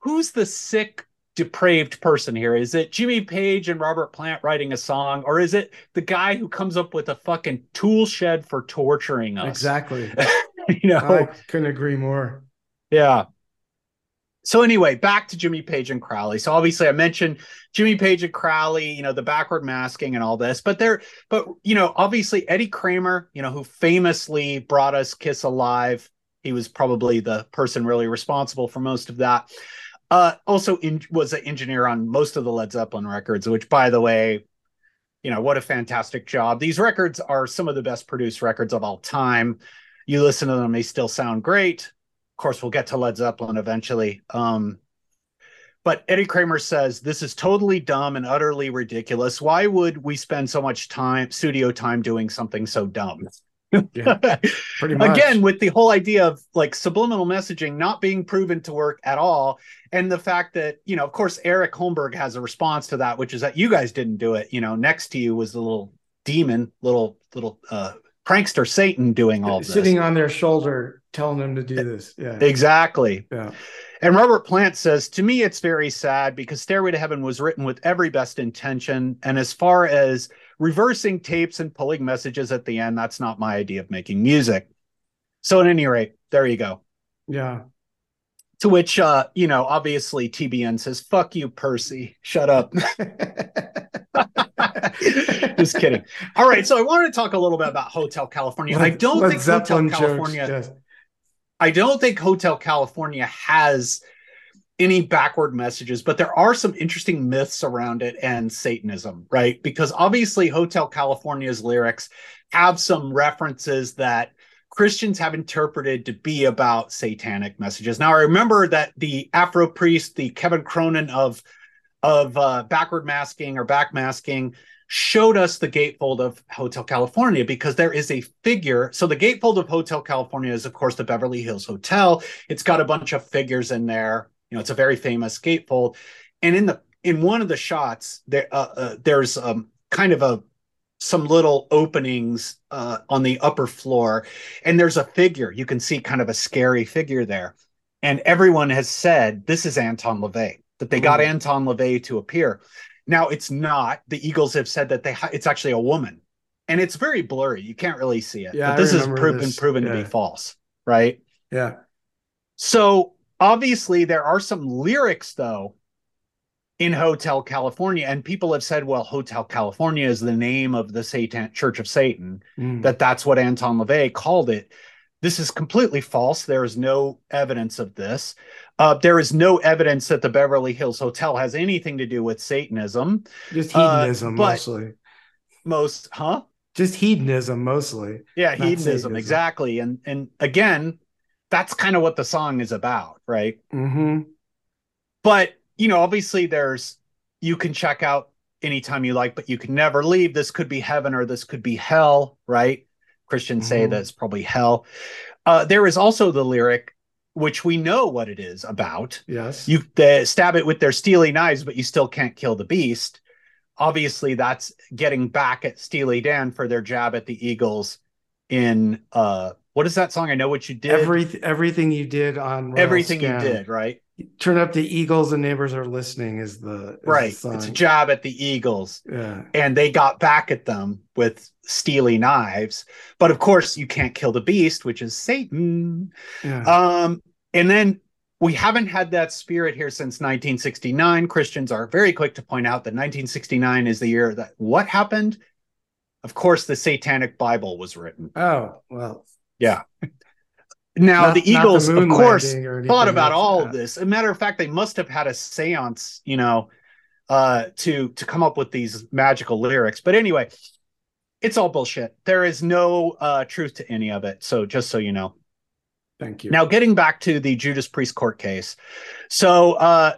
who's the sick, depraved person here? Is it Jimmy Page and Robert Plant writing a song, or is it the guy who comes up with a fucking tool shed for torturing us? Exactly. you know, I couldn't agree more. yeah. So anyway, back to Jimmy Page and Crowley. So obviously I mentioned Jimmy Page and Crowley, you know, the backward masking and all this, but there, but you know, obviously Eddie Kramer, you know, who famously brought us Kiss Alive. He was probably the person really responsible for most of that. Uh, also in, was an engineer on most of the Led Zeppelin records, which by the way, you know, what a fantastic job. These records are some of the best produced records of all time. You listen to them, they still sound great of course we'll get to led zeppelin eventually. Um but eddie kramer says this is totally dumb and utterly ridiculous. Why would we spend so much time studio time doing something so dumb? Yeah, pretty much. again with the whole idea of like subliminal messaging not being proven to work at all and the fact that you know of course eric holmberg has a response to that which is that you guys didn't do it. You know next to you was the little demon little little uh prankster satan doing all this Sitting on their shoulder, telling them to do this. Yeah. Exactly. Yeah. And Robert Plant says, To me, it's very sad because Stairway to Heaven was written with every best intention. And as far as reversing tapes and pulling messages at the end, that's not my idea of making music. So, at any rate, there you go. Yeah. To which, uh, you know, obviously TBN says, fuck you, Percy. Shut up. Just kidding. All right. So I wanted to talk a little bit about Hotel California. I don't think Hotel California. I don't think Hotel California has any backward messages, but there are some interesting myths around it and Satanism, right? Because obviously, Hotel California's lyrics have some references that Christians have interpreted to be about satanic messages. Now, I remember that the Afro priest, the Kevin Cronin of of uh, backward masking or backmasking, showed us the gatefold of Hotel California because there is a figure. So the gatefold of Hotel California is, of course, the Beverly Hills Hotel. It's got a bunch of figures in there. You know, it's a very famous gatefold, and in the in one of the shots, there uh, uh, there's um, kind of a some little openings uh, on the upper floor, and there's a figure. You can see kind of a scary figure there, and everyone has said this is Anton LaVey. That they got Mm. Anton LaVey to appear. Now it's not. The Eagles have said that they it's actually a woman, and it's very blurry. You can't really see it. Yeah, but this is proven this. proven to be false, right? Yeah. So obviously there are some lyrics though in Hotel California, and people have said, well, Hotel California is the name of the Satan Church of Satan, Mm. that that's what Anton LaVey called it. This is completely false. There is no evidence of this. Uh, there is no evidence that the Beverly Hills Hotel has anything to do with Satanism. Just Uh, hedonism but mostly. Most, huh? Just hedonism mostly. Yeah, hedonism, Satanism. exactly. And and again, that's kind of what the song is about, right? Mm-hmm. But you know, obviously, there's you can check out anytime you like, but you can never leave. This could be heaven or this could be hell, right? Christians say Mhm. that it's probably hell. Uh, there is also the lyric, which we know what it is about. Yes. You stab it with their steely knives, but you still can't kill the beast. Obviously, that's getting back at Steely Dan for their jab at the Eagles in uh what is that song? I know what you did. Every everything you did on Royal everything Scam. you did, right? Turn up the Eagles and neighbors are listening is the is the right. It's a jab at the Eagles. Yeah. And they got back at them with steely knives. But of course, you can't kill the beast, which is Satan. Yeah. Um, and then we haven't had that spirit here since 1969. Christians are very quick to point out that 1969 is the year that what happened? Of course, the Satanic Bible was written. Oh, well. Yeah. Now Not- the not the Eagles, of course, thought about all Yeah. of this. As a matter of fact, they must have had a séance, you know, uh, to to come up with these magical lyrics. But anyway, it's all bullshit. There is no uh, truth to any of it. So just so you know. Thank you. Now, getting back to the Judas Priest court case. So, uh,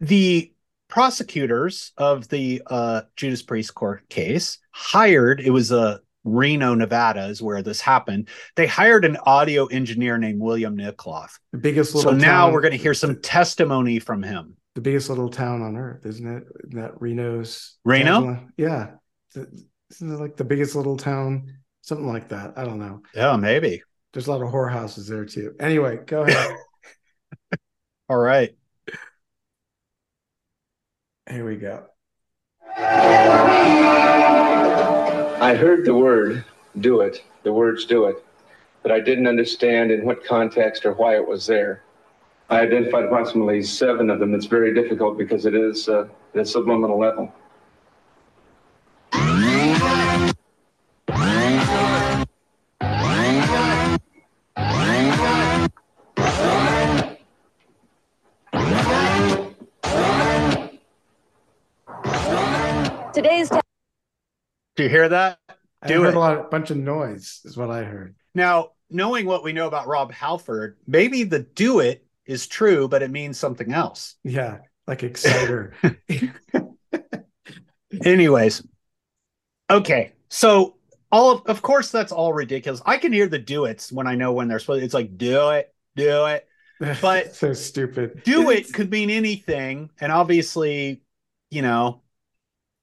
the prosecutors of the uh, Judas Priest court case hired, it was uh, Reno, Nevada, is where this happened. They hired an audio engineer named William Nickloff. The biggest So little now town- we're going to hear some testimony from him. the biggest little town on earth, isn't it? Isn't that Reno's Reno? Yeah. Isn't it like the biggest little town? Something like that. I don't know. Yeah, maybe. There's a lot of whorehouses there too. Anyway, go ahead. All right. Here we go. I heard the word do it, the words do it, but I didn't understand in what context or why it was there. I identified approximately seven of them. It's very difficult because it is uh, at a subliminal level. You hear that? I Do heard it. a lot, bunch of noise, is what I heard. Now, knowing what we know about Rob Halford, maybe the do it is true, but it means something else. Yeah, like Exciter. Anyways, okay. So all of, of course that's all ridiculous. I can hear the do it's when I know when they're supposed. It's like do it, do it. But so stupid. do it could mean anything, and obviously, you know,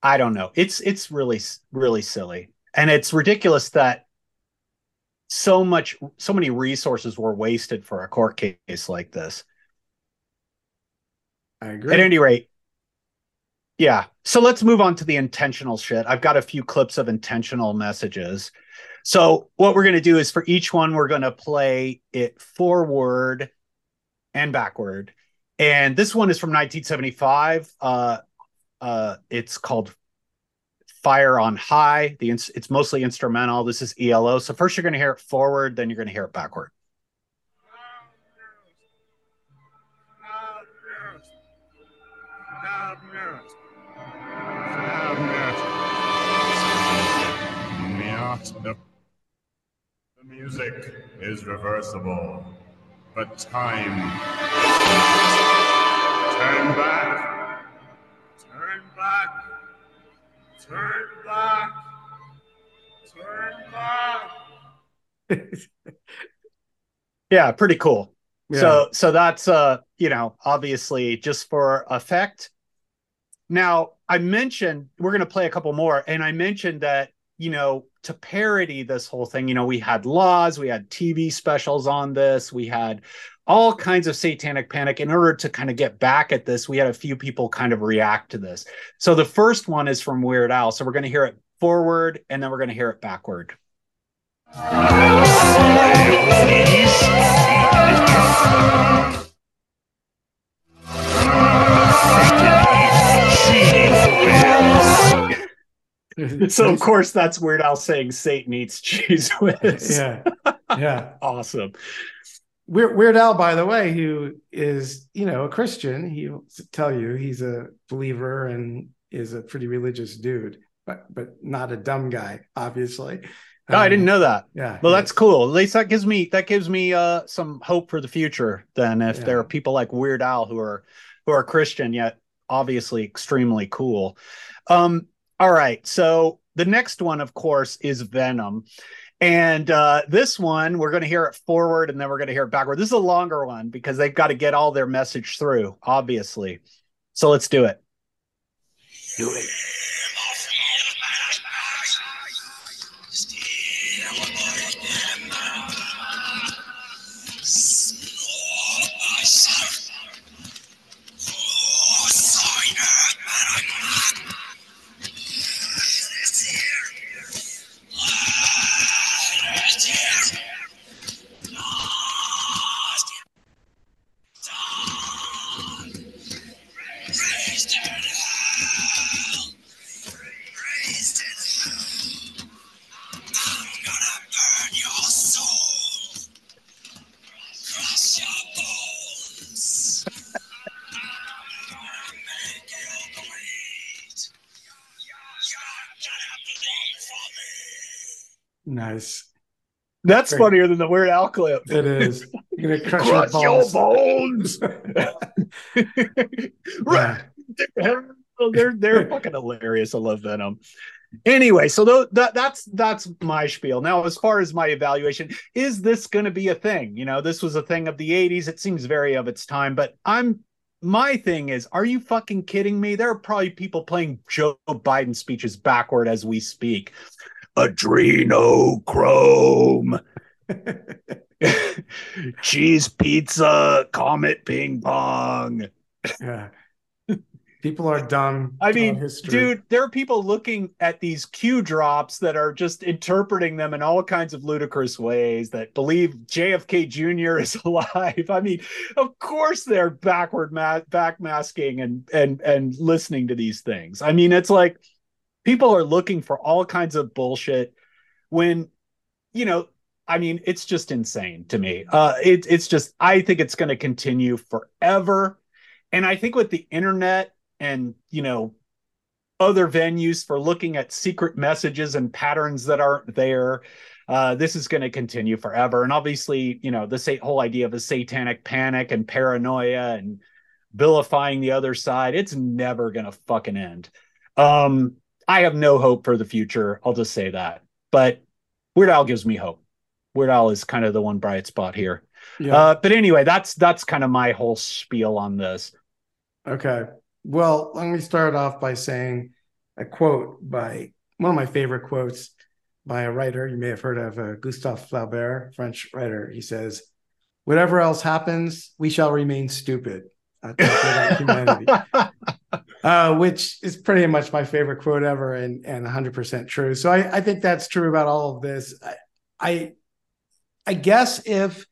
I don't know. It's it's really really silly, and it's ridiculous that so much so many resources were wasted for a court case like this. I agree. At any rate, yeah. So let's move on to the intentional shit. I've got a few clips of intentional messages. So what we're going to do is for each one, we're going to play it forward and backward. And this one is from 1975. Uh, uh, it's called Fire on High. The ins- it's mostly instrumental. This is ELO. So first you're going to hear it forward, then you're going to hear it backward. The music is reversible, but time. Turn back. Turn back. Turn back. Turn back. Yeah, pretty cool. Yeah. So so that's uh, you know, obviously just for effect. Now, I mentioned we're going to play a couple more and I mentioned that, you know, to parody this whole thing, you know, we had laws, we had TV specials on this, we had all kinds of satanic panic. In order to kind of get back at this we had a few people kind of react to this. So the first one is from weird al. So we're going to hear it forward and then we're going to hear it backward so of course that's weird al saying satan eats cheese whiz yeah yeah awesome Weird, Weird Al, by the way, who is you know a Christian, he'll tell you he's a believer and is a pretty religious dude, but but not a dumb guy, obviously. Oh, I didn't know that. Yeah. Well, that's cool. At least that gives me that gives me uh some hope for the future. Then, if Yeah. there are people like Weird Al who are who are Christian yet obviously extremely cool. Um. All right. So the next one, of course, is Venom. And uh, this one, we're going to hear it forward and then we're going to hear it backward. This is a longer one because they've got to get all their message through, obviously. So let's do it. Do it. That's Great. funnier than the Weird Al clip. It is. You're gonna crush, Crush your your balls. right. Oh, they're they're fucking hilarious. I love Venom. Anyway, so tho- that that's that's my spiel. Now, as far as my evaluation, is this going to be a thing? You know, this was a thing of the '80s. It seems very of its time, but I'm my thing is, are you fucking kidding me? There are probably people playing Joe Biden speeches backward as we speak. Adrenochrome. Cheese pizza, comet ping pong. Yeah. People are dumb. I mean, history. dude, there are people looking at these Q drops that are just interpreting them in all kinds of ludicrous ways that believe JFK Jr. is alive. I mean, of course they're backward ma- backmasking and and and listening to these things. I mean, it's like people are looking for all kinds of bullshit when you know I mean, it's just insane to me. Uh, it, it's just, I think it's going to continue forever. And I think with the internet and, you know, other venues for looking at secret messages and patterns that aren't there, uh, this is going to continue forever. And obviously, you know, the sa- whole idea of a satanic panic and paranoia and vilifying the other side, it's never going to fucking end. Um, I have no hope for the future. I'll just say that. But Weird Al gives me hope. Weird Al is kind of the one bright spot here. Yeah. Uh, but anyway, that's that's kind of my whole spiel on this. Okay. Well, let me start off by saying a quote by one of my favorite quotes by a writer you may have heard of, uh, Gustave Flaubert, French writer. He says, "Whatever else happens, we shall remain stupid." Humanity, uh, which is pretty much my favorite quote ever, and and 100% true. So I, I think that's true about all of this. I, I I guess if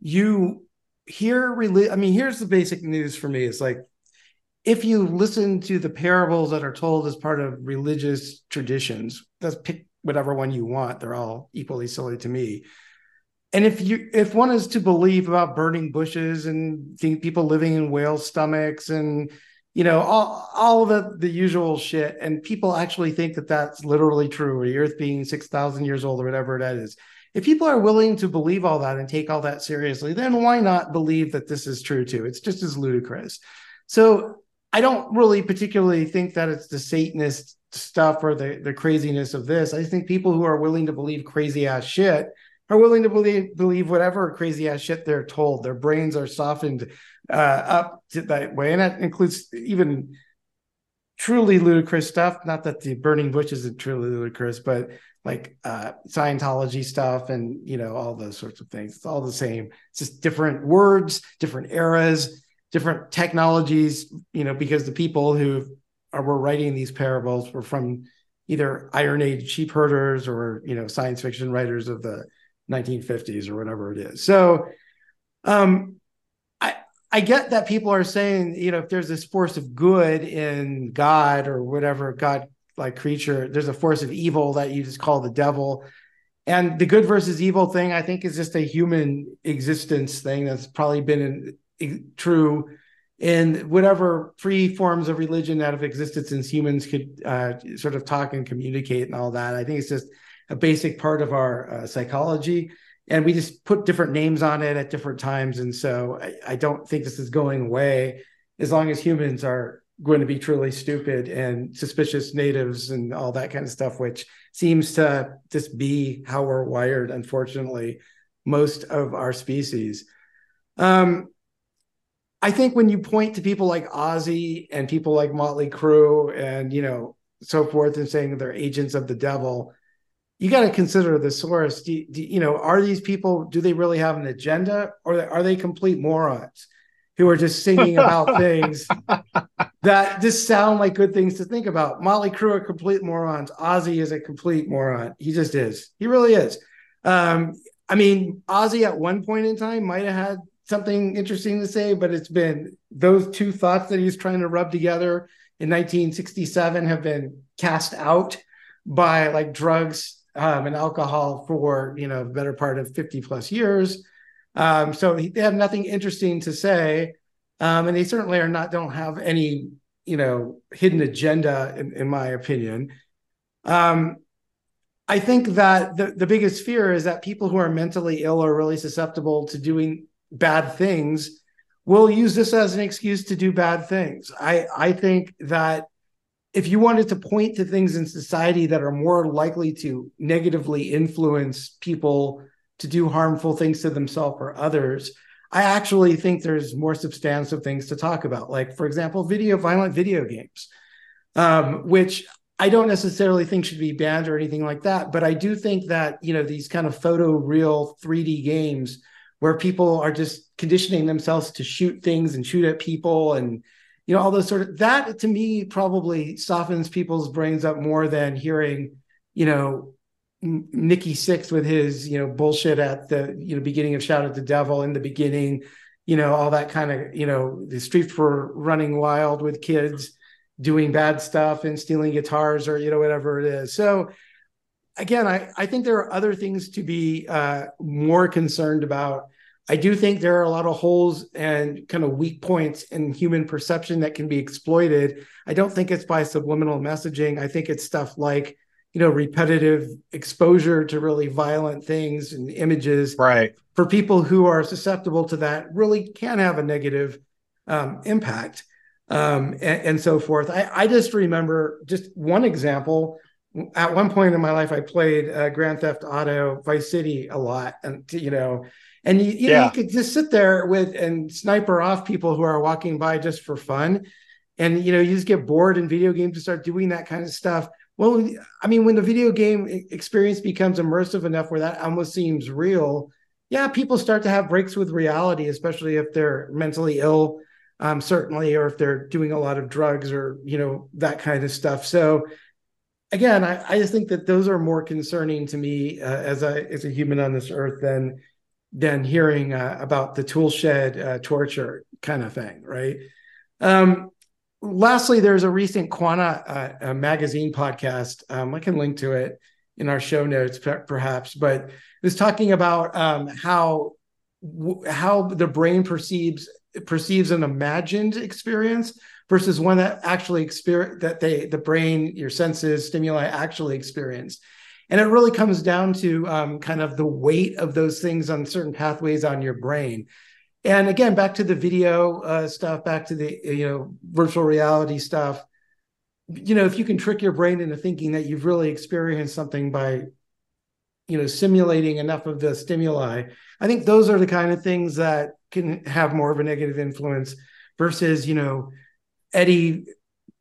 you reli- I mean, here's the basic news for me. It's like if you listen to the parables that are told as part of religious traditions, let's pick whatever one you want. They're all equally silly to me. And if you if one is to believe about burning bushes and people living in whale stomachs and you know all all the the usual shit, and people actually think that that's literally true, or the Earth being six thousand years old or whatever that is. If people are willing to believe all that and take all that seriously, then why not believe that this is true too? It's just as ludicrous. So I don't really particularly think that it's the Satanist stuff or the the craziness of this. I think people who are willing to believe crazy ass shit are willing to believe believe whatever crazy ass shit they're told. Their brains are softened uh, up that way, and that includes even truly ludicrous stuff. Not that the burning bush isn't truly ludicrous, but like uh, Scientology stuff and you know all those sorts of things. It's all the same. It's just different words, different eras, different technologies. You know, because the people who are were writing these parables were from either Iron Age sheep herders or you know science fiction writers of the 1950s or whatever it is. So, um, I I get that people are saying, you know, if there's this force of good in God or whatever God like creature, there's a force of evil that you just call the devil. And the good versus evil thing, I think, is just a human existence thing that's probably been in, in, true in whatever free forms of religion that have existed since humans could uh, sort of talk and communicate and all that. I think it's just a basic part of our uh, psychology and we just put different names on it at different times and so I, I, don't think this is going away. As long as humans are going to be truly stupid and suspicious natives and all that kind of stuff which seems to just be how we're wired unfortunately most of our species. Um, i think when you point to people like ozzy and people like motley crue and you know so forth and saying they're agents of the devil you got to consider the source. Do, do, you know, are these people, do they really have an agenda or are they complete morons who are just singing about things that just sound like good things to think about? Motley Crue are complete morons. Ozzy is a complete moron. He just is. He really is. Um, I mean, Ozzy at one point in time might have had something interesting to say, but it's been those two thoughts that he's trying to rub together in 1967 have been cast out by like drugs um, and alcohol for you know better part of 50 plus years. Um, so they have nothing interesting to say. Um, and they certainly are not don't have any you know hidden agenda in, in my opinion. Um, i think that the, the biggest fear is that people who are mentally ill or really susceptible to doing bad things will use this as an excuse to do bad things. I i think that if you wanted to point to things in society that are more likely to negatively influence people to do harmful things to themselves or others, I actually think there's more substantive things to talk about. Like, for example, video violent video games, um, which I don't necessarily think should be banned or anything like that. But I do think that you know these kind of photo real 3D games where people are just conditioning themselves to shoot things and shoot at people and you know all those sort of that to me probably softens people's brains up more than hearing you know Nikki Sixx with his you know bullshit at the you know beginning of Shout at the Devil in the beginning, you know all that kind of you know the streets were running wild with kids doing bad stuff and stealing guitars or you know whatever it is. So again, I I think there are other things to be uh, more concerned about I do think there are a lot of holes and kind of weak points in human perception that can be exploited. I don't think it's by subliminal messaging. I think it's stuff like, you know, repetitive exposure to really violent things and images. Right. For people who are susceptible to that, really can have a negative um, impact um, and, and, so forth. I, I, just remember just one example. At one point in my life, I played uh, Grand Theft Auto Vice City a lot, and you know, and you, you, yeah. know, you could just sit there with and sniper off people who are walking by just for fun. And you know, you just get bored in video games to start doing that kind of stuff. Well, I mean, when the video game experience becomes immersive enough where that almost seems real, yeah, people start to have breaks with reality, especially if they're mentally ill, um, certainly, or if they're doing a lot of drugs or you know that kind of stuff. So, again, I, I just think that those are more concerning to me uh, as a as a human on this earth than than hearing uh, about the tool shed uh, torture kind of thing, right? Um, lastly, there's a recent Quanta uh, magazine podcast. Um, I can link to it in our show notes, perhaps, but it was talking about um, how how the brain perceives perceives an imagined experience versus one that actually experience that they the brain your senses stimuli actually experience and it really comes down to um, kind of the weight of those things on certain pathways on your brain. And again back to the video uh, stuff back to the you know virtual reality stuff. You know if you can trick your brain into thinking that you've really experienced something by you know simulating enough of the stimuli i think those are the kind of things that can have more of a negative influence versus you know eddie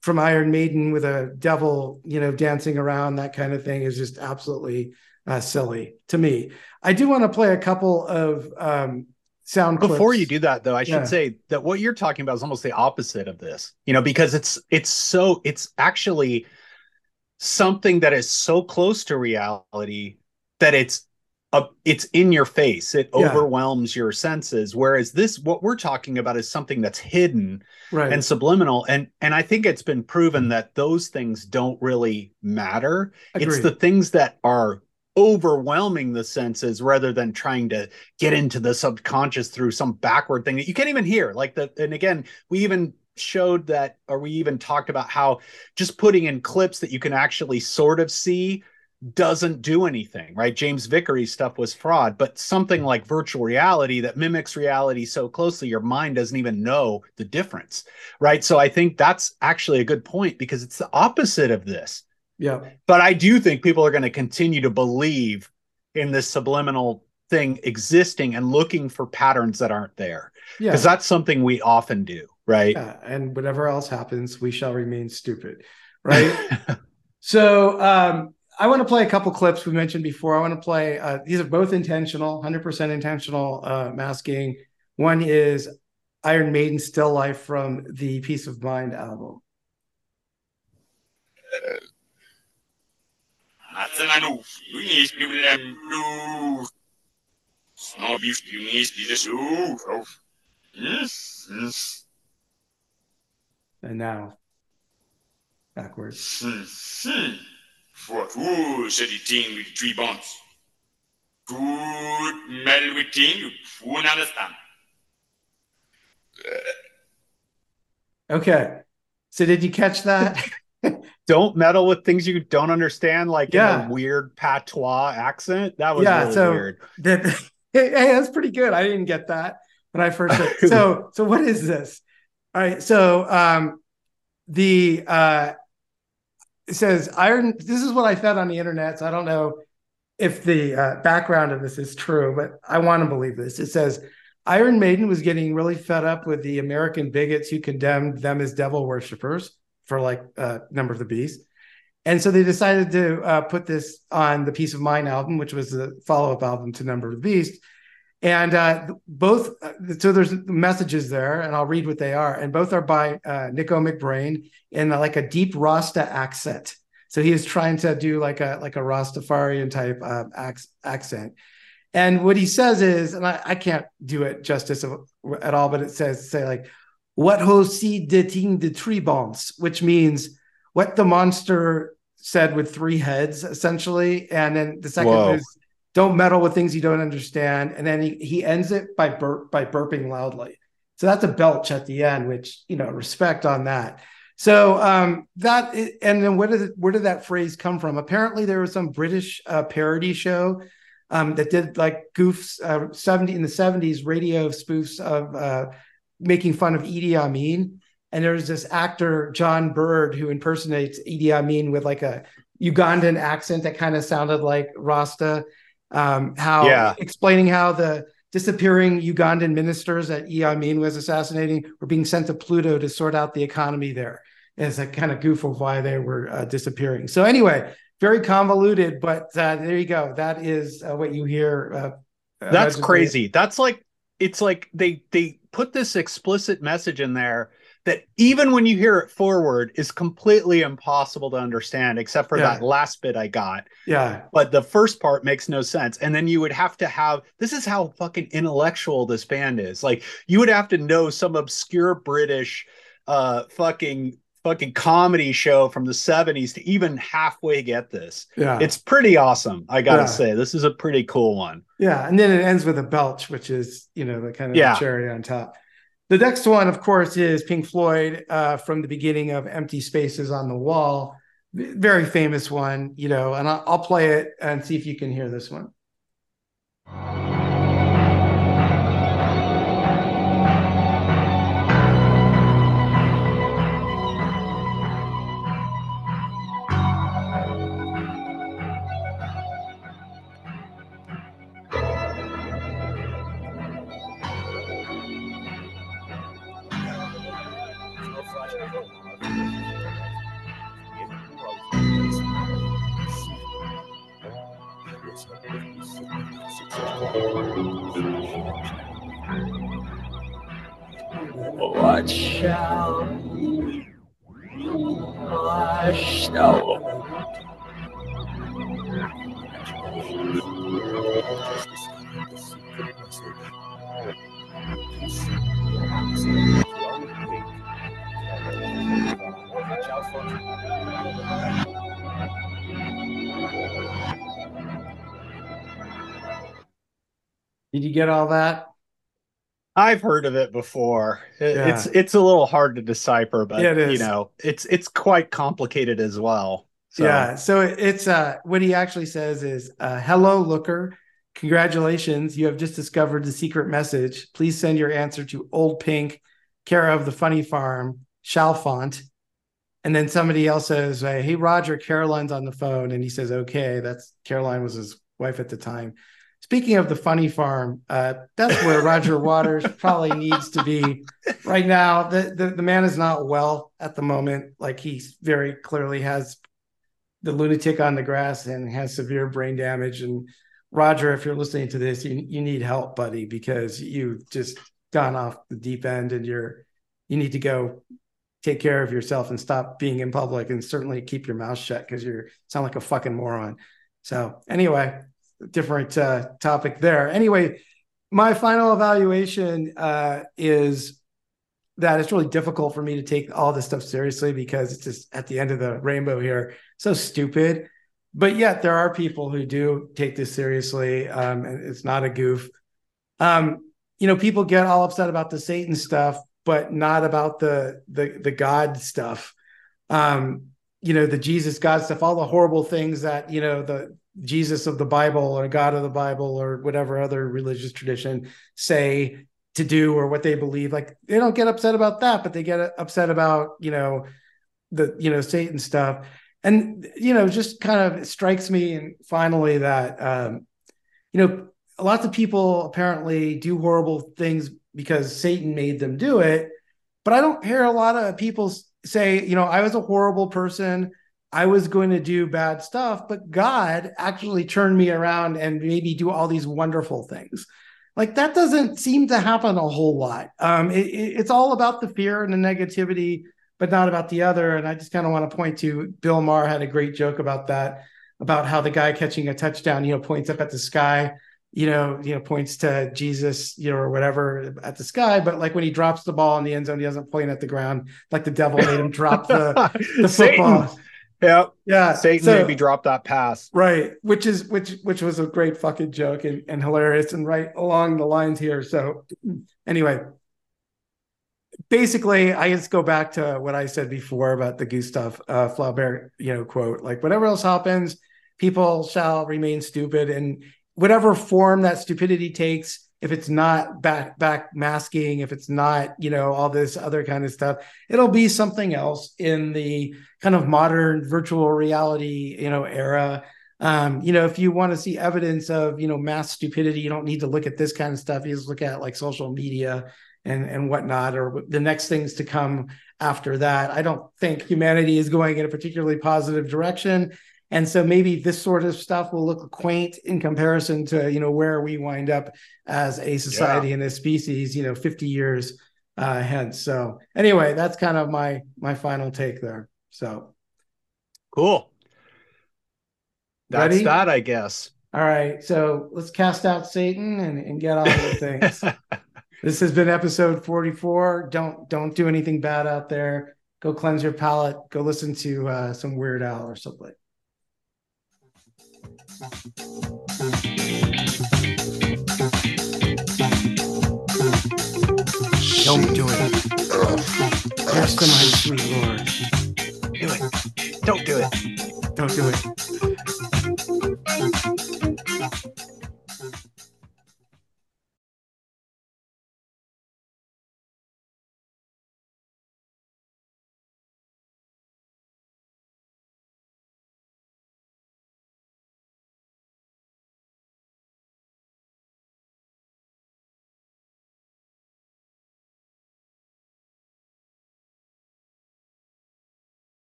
from iron maiden with a devil you know dancing around that kind of thing is just absolutely uh, silly to me i do want to play a couple of um, sound clips. before you do that though i should Yeah. say that what you're talking about is almost the opposite of this you know because it's it's so it's actually something that is so close to reality that it's a, it's in your face. It Yeah. overwhelms your senses. Whereas this what we're talking about is something that's hidden Right. and subliminal. And and i think it's been proven mm. that those things don't really matter. It's the things that are overwhelming the senses rather than trying to get into the subconscious through some backward thing that you can't even hear. Like the and again we even showed that or we even talked about how just putting in clips that you can actually sort of see doesn't do anything right james vicary's stuff was fraud but something like virtual reality that mimics reality so closely your mind doesn't even know the difference right so i think that's actually a good point because it's the opposite of this yeah but I do think people are going to continue to believe in this subliminal thing existing and looking for patterns that aren't there. Yeah. Because that's something we often do, right? Yeah, and whatever else happens, we shall remain stupid, right? so um, I want to play a couple clips we mentioned before. I want to play. Uh, these are both intentional, hundred percent intentional uh, masking. One is Iron Maiden "Still Life" from the Piece of Mind album. And now, backwards. For who said the thing with three bonds? Good mel with thing, you won't understand. Okay, so did you catch that? Don't meddle with things you don't understand, like in Yeah. a weird patois accent. That was yeah, really so weird. that hey, that's pretty good. I didn't get that when I first heard. so so what is this? All right, so um the uh it says iron this is what I found on the internet, so I don't know if the uh, background of this is true, but I want to believe this. It says Iron Maiden was getting really fed up with the American bigots who condemned them as devil worshippers for like uh, Number of the Beast. And so they decided to uh, put this on the Piece of Mind album, which was the follow up album to Number of the Beast. And uh, both, uh, so there's messages there, and I'll read what they are. And both are by uh, Nicko McBrain in like a deep Rasta accent. So he is trying to do like a like a Rastafarian type uh, ac- accent. And what he says is, and I, I can't do it justice of, at all, but it says say like, "What ho si de ting de tree bombs," which means what the monster said with three heads, essentially. And then the second Whoa. is, "Don't meddle with things you don't understand." And then he he ends it by burp by burping loudly. So that's a belch at the end, which you know, respect on that. So um, that and then where did where did that phrase come from? Apparently, there was some British uh, parody show um, that did like goofs uh, seventy in the seventies radio spoofs of uh, making fun of Idi Amin. And there was this actor John Bird who impersonates Idi Amin with like a Ugandan accent that kind of sounded like Rasta. Um, how Yeah. explaining how the disappearing Ugandan ministers that Idi Amin was assassinating were being sent to Pluto to sort out the economy there as a kind of goof of why they were uh, disappearing. So anyway, very convoluted, but uh, there you go. That is uh, what you hear. Uh, That's crazy. That's like it's like they they put this explicit message in there that even when you hear it forward is completely impossible to understand, except for Yeah. that last bit I got. Yeah. But the first part makes no sense. And then you would have to have this is how fucking intellectual this band is. Like you would have to know some obscure British uh fucking fucking comedy show from the 70s to even halfway get this. Yeah. It's pretty awesome. I gotta Yeah. say, this is a pretty cool one. Yeah, and then it ends with a belch, which is you know the kind of Yeah. cherry on top. The next one, of course, is Pink Floyd uh, from the beginning of "Empty Spaces on the Wall." Very famous one, you know, and I'll, I'll play it and see if you can hear this one. All that? I've heard of it before. It- Yeah. It's it's a little hard to decipher, but Yeah, you know, it's it's quite complicated as well. So Yeah. So it's uh what he actually says is uh hello looker. Congratulations, you have just discovered the secret message. Please send your answer to Old Pink, care of the Funny Farm, Chalfont. And then somebody else says, Hey Roger, Caroline's on the phone. And he says, Okay, that's Caroline was his wife at the time. Speaking of the funny farm, uh, that's where Roger Waters probably needs to be right now. The, the the man is not well at the moment. Like he very clearly has the lunatic on the grass and has severe brain damage. And Roger, if you're listening to this, you you need help, buddy, because you've just gone off the deep end and you're you need to go take care of yourself and stop being in public and certainly keep your mouth shut because you're sound like a fucking moron. So anyway, different uh, topic there. Anyway, my final evaluation uh, is that it's really difficult for me to take all this stuff seriously because it's just at the end of the rainbow here, so stupid. But yet there are people who do take this seriously, um, and it's not a goof. Um, you know, people get all upset about the Satan stuff, but not about the the the God stuff. Um, you know, the Jesus God stuff, all the horrible things that you know the Jesus of the Bible or God of the Bible or whatever other religious tradition say to do or what they believe. Like they don't get upset about that, but they get upset about you know the you know Satan stuff. And you know, just kind of strikes me, and finally that um, you know, lots of people apparently do horrible things because Satan made them do it. But I don't hear a lot of people say, you know, I was a horrible person. I was going to do bad stuff, but God actually turned me around and maybe do all these wonderful things. Like that doesn't seem to happen a whole lot. Um, it- it- it's all about the fear and the negativity, but not about the other. And I just kind of want to point to Bill Maher had a great joke about that, about how the guy catching a touchdown, you know, points up at the sky, you know, you know, points to Jesus, you know, or whatever at the sky. But like when he drops the ball in the end zone, he doesn't point at the ground, like the devil made him drop the, the football. Yep. Yeah. Satan so- maybe dropped that pass. Right, which is which which was a great fucking joke and, and hilarious and right along the lines here. So anyway, basically I just go back to what I said before about the Gustav uh, Flaubert, you know, quote, like whatever else happens, people shall remain stupid and whatever form that stupidity takes, if it's not back back masking, if it's not, you know, all this other kind of stuff, it'll be something else in the kind of modern virtual reality, you know, era. Um, you know, if you want to see evidence of, you know, mass stupidity, you don't need to look at this kind of stuff. You just look at like social media and and whatnot, or the next things to come after that. I don't think humanity is going in a particularly positive direction. And so maybe this sort of stuff will look quaint in comparison to, you know, where we wind up as a society and a species, you know, 50 years uh, hence. So anyway, that's kind of my my final take there. So cool. That's Ready? that, I guess. All right, so let's cast out Satan and, and get on with things. this has been episode 44. Don't don't do anything bad out there. Go cleanse your palate. Go listen to uh, some Weird Al or something. Don't do it. Yes to my sweet Lord. Do it. Don't do it. Don't do it.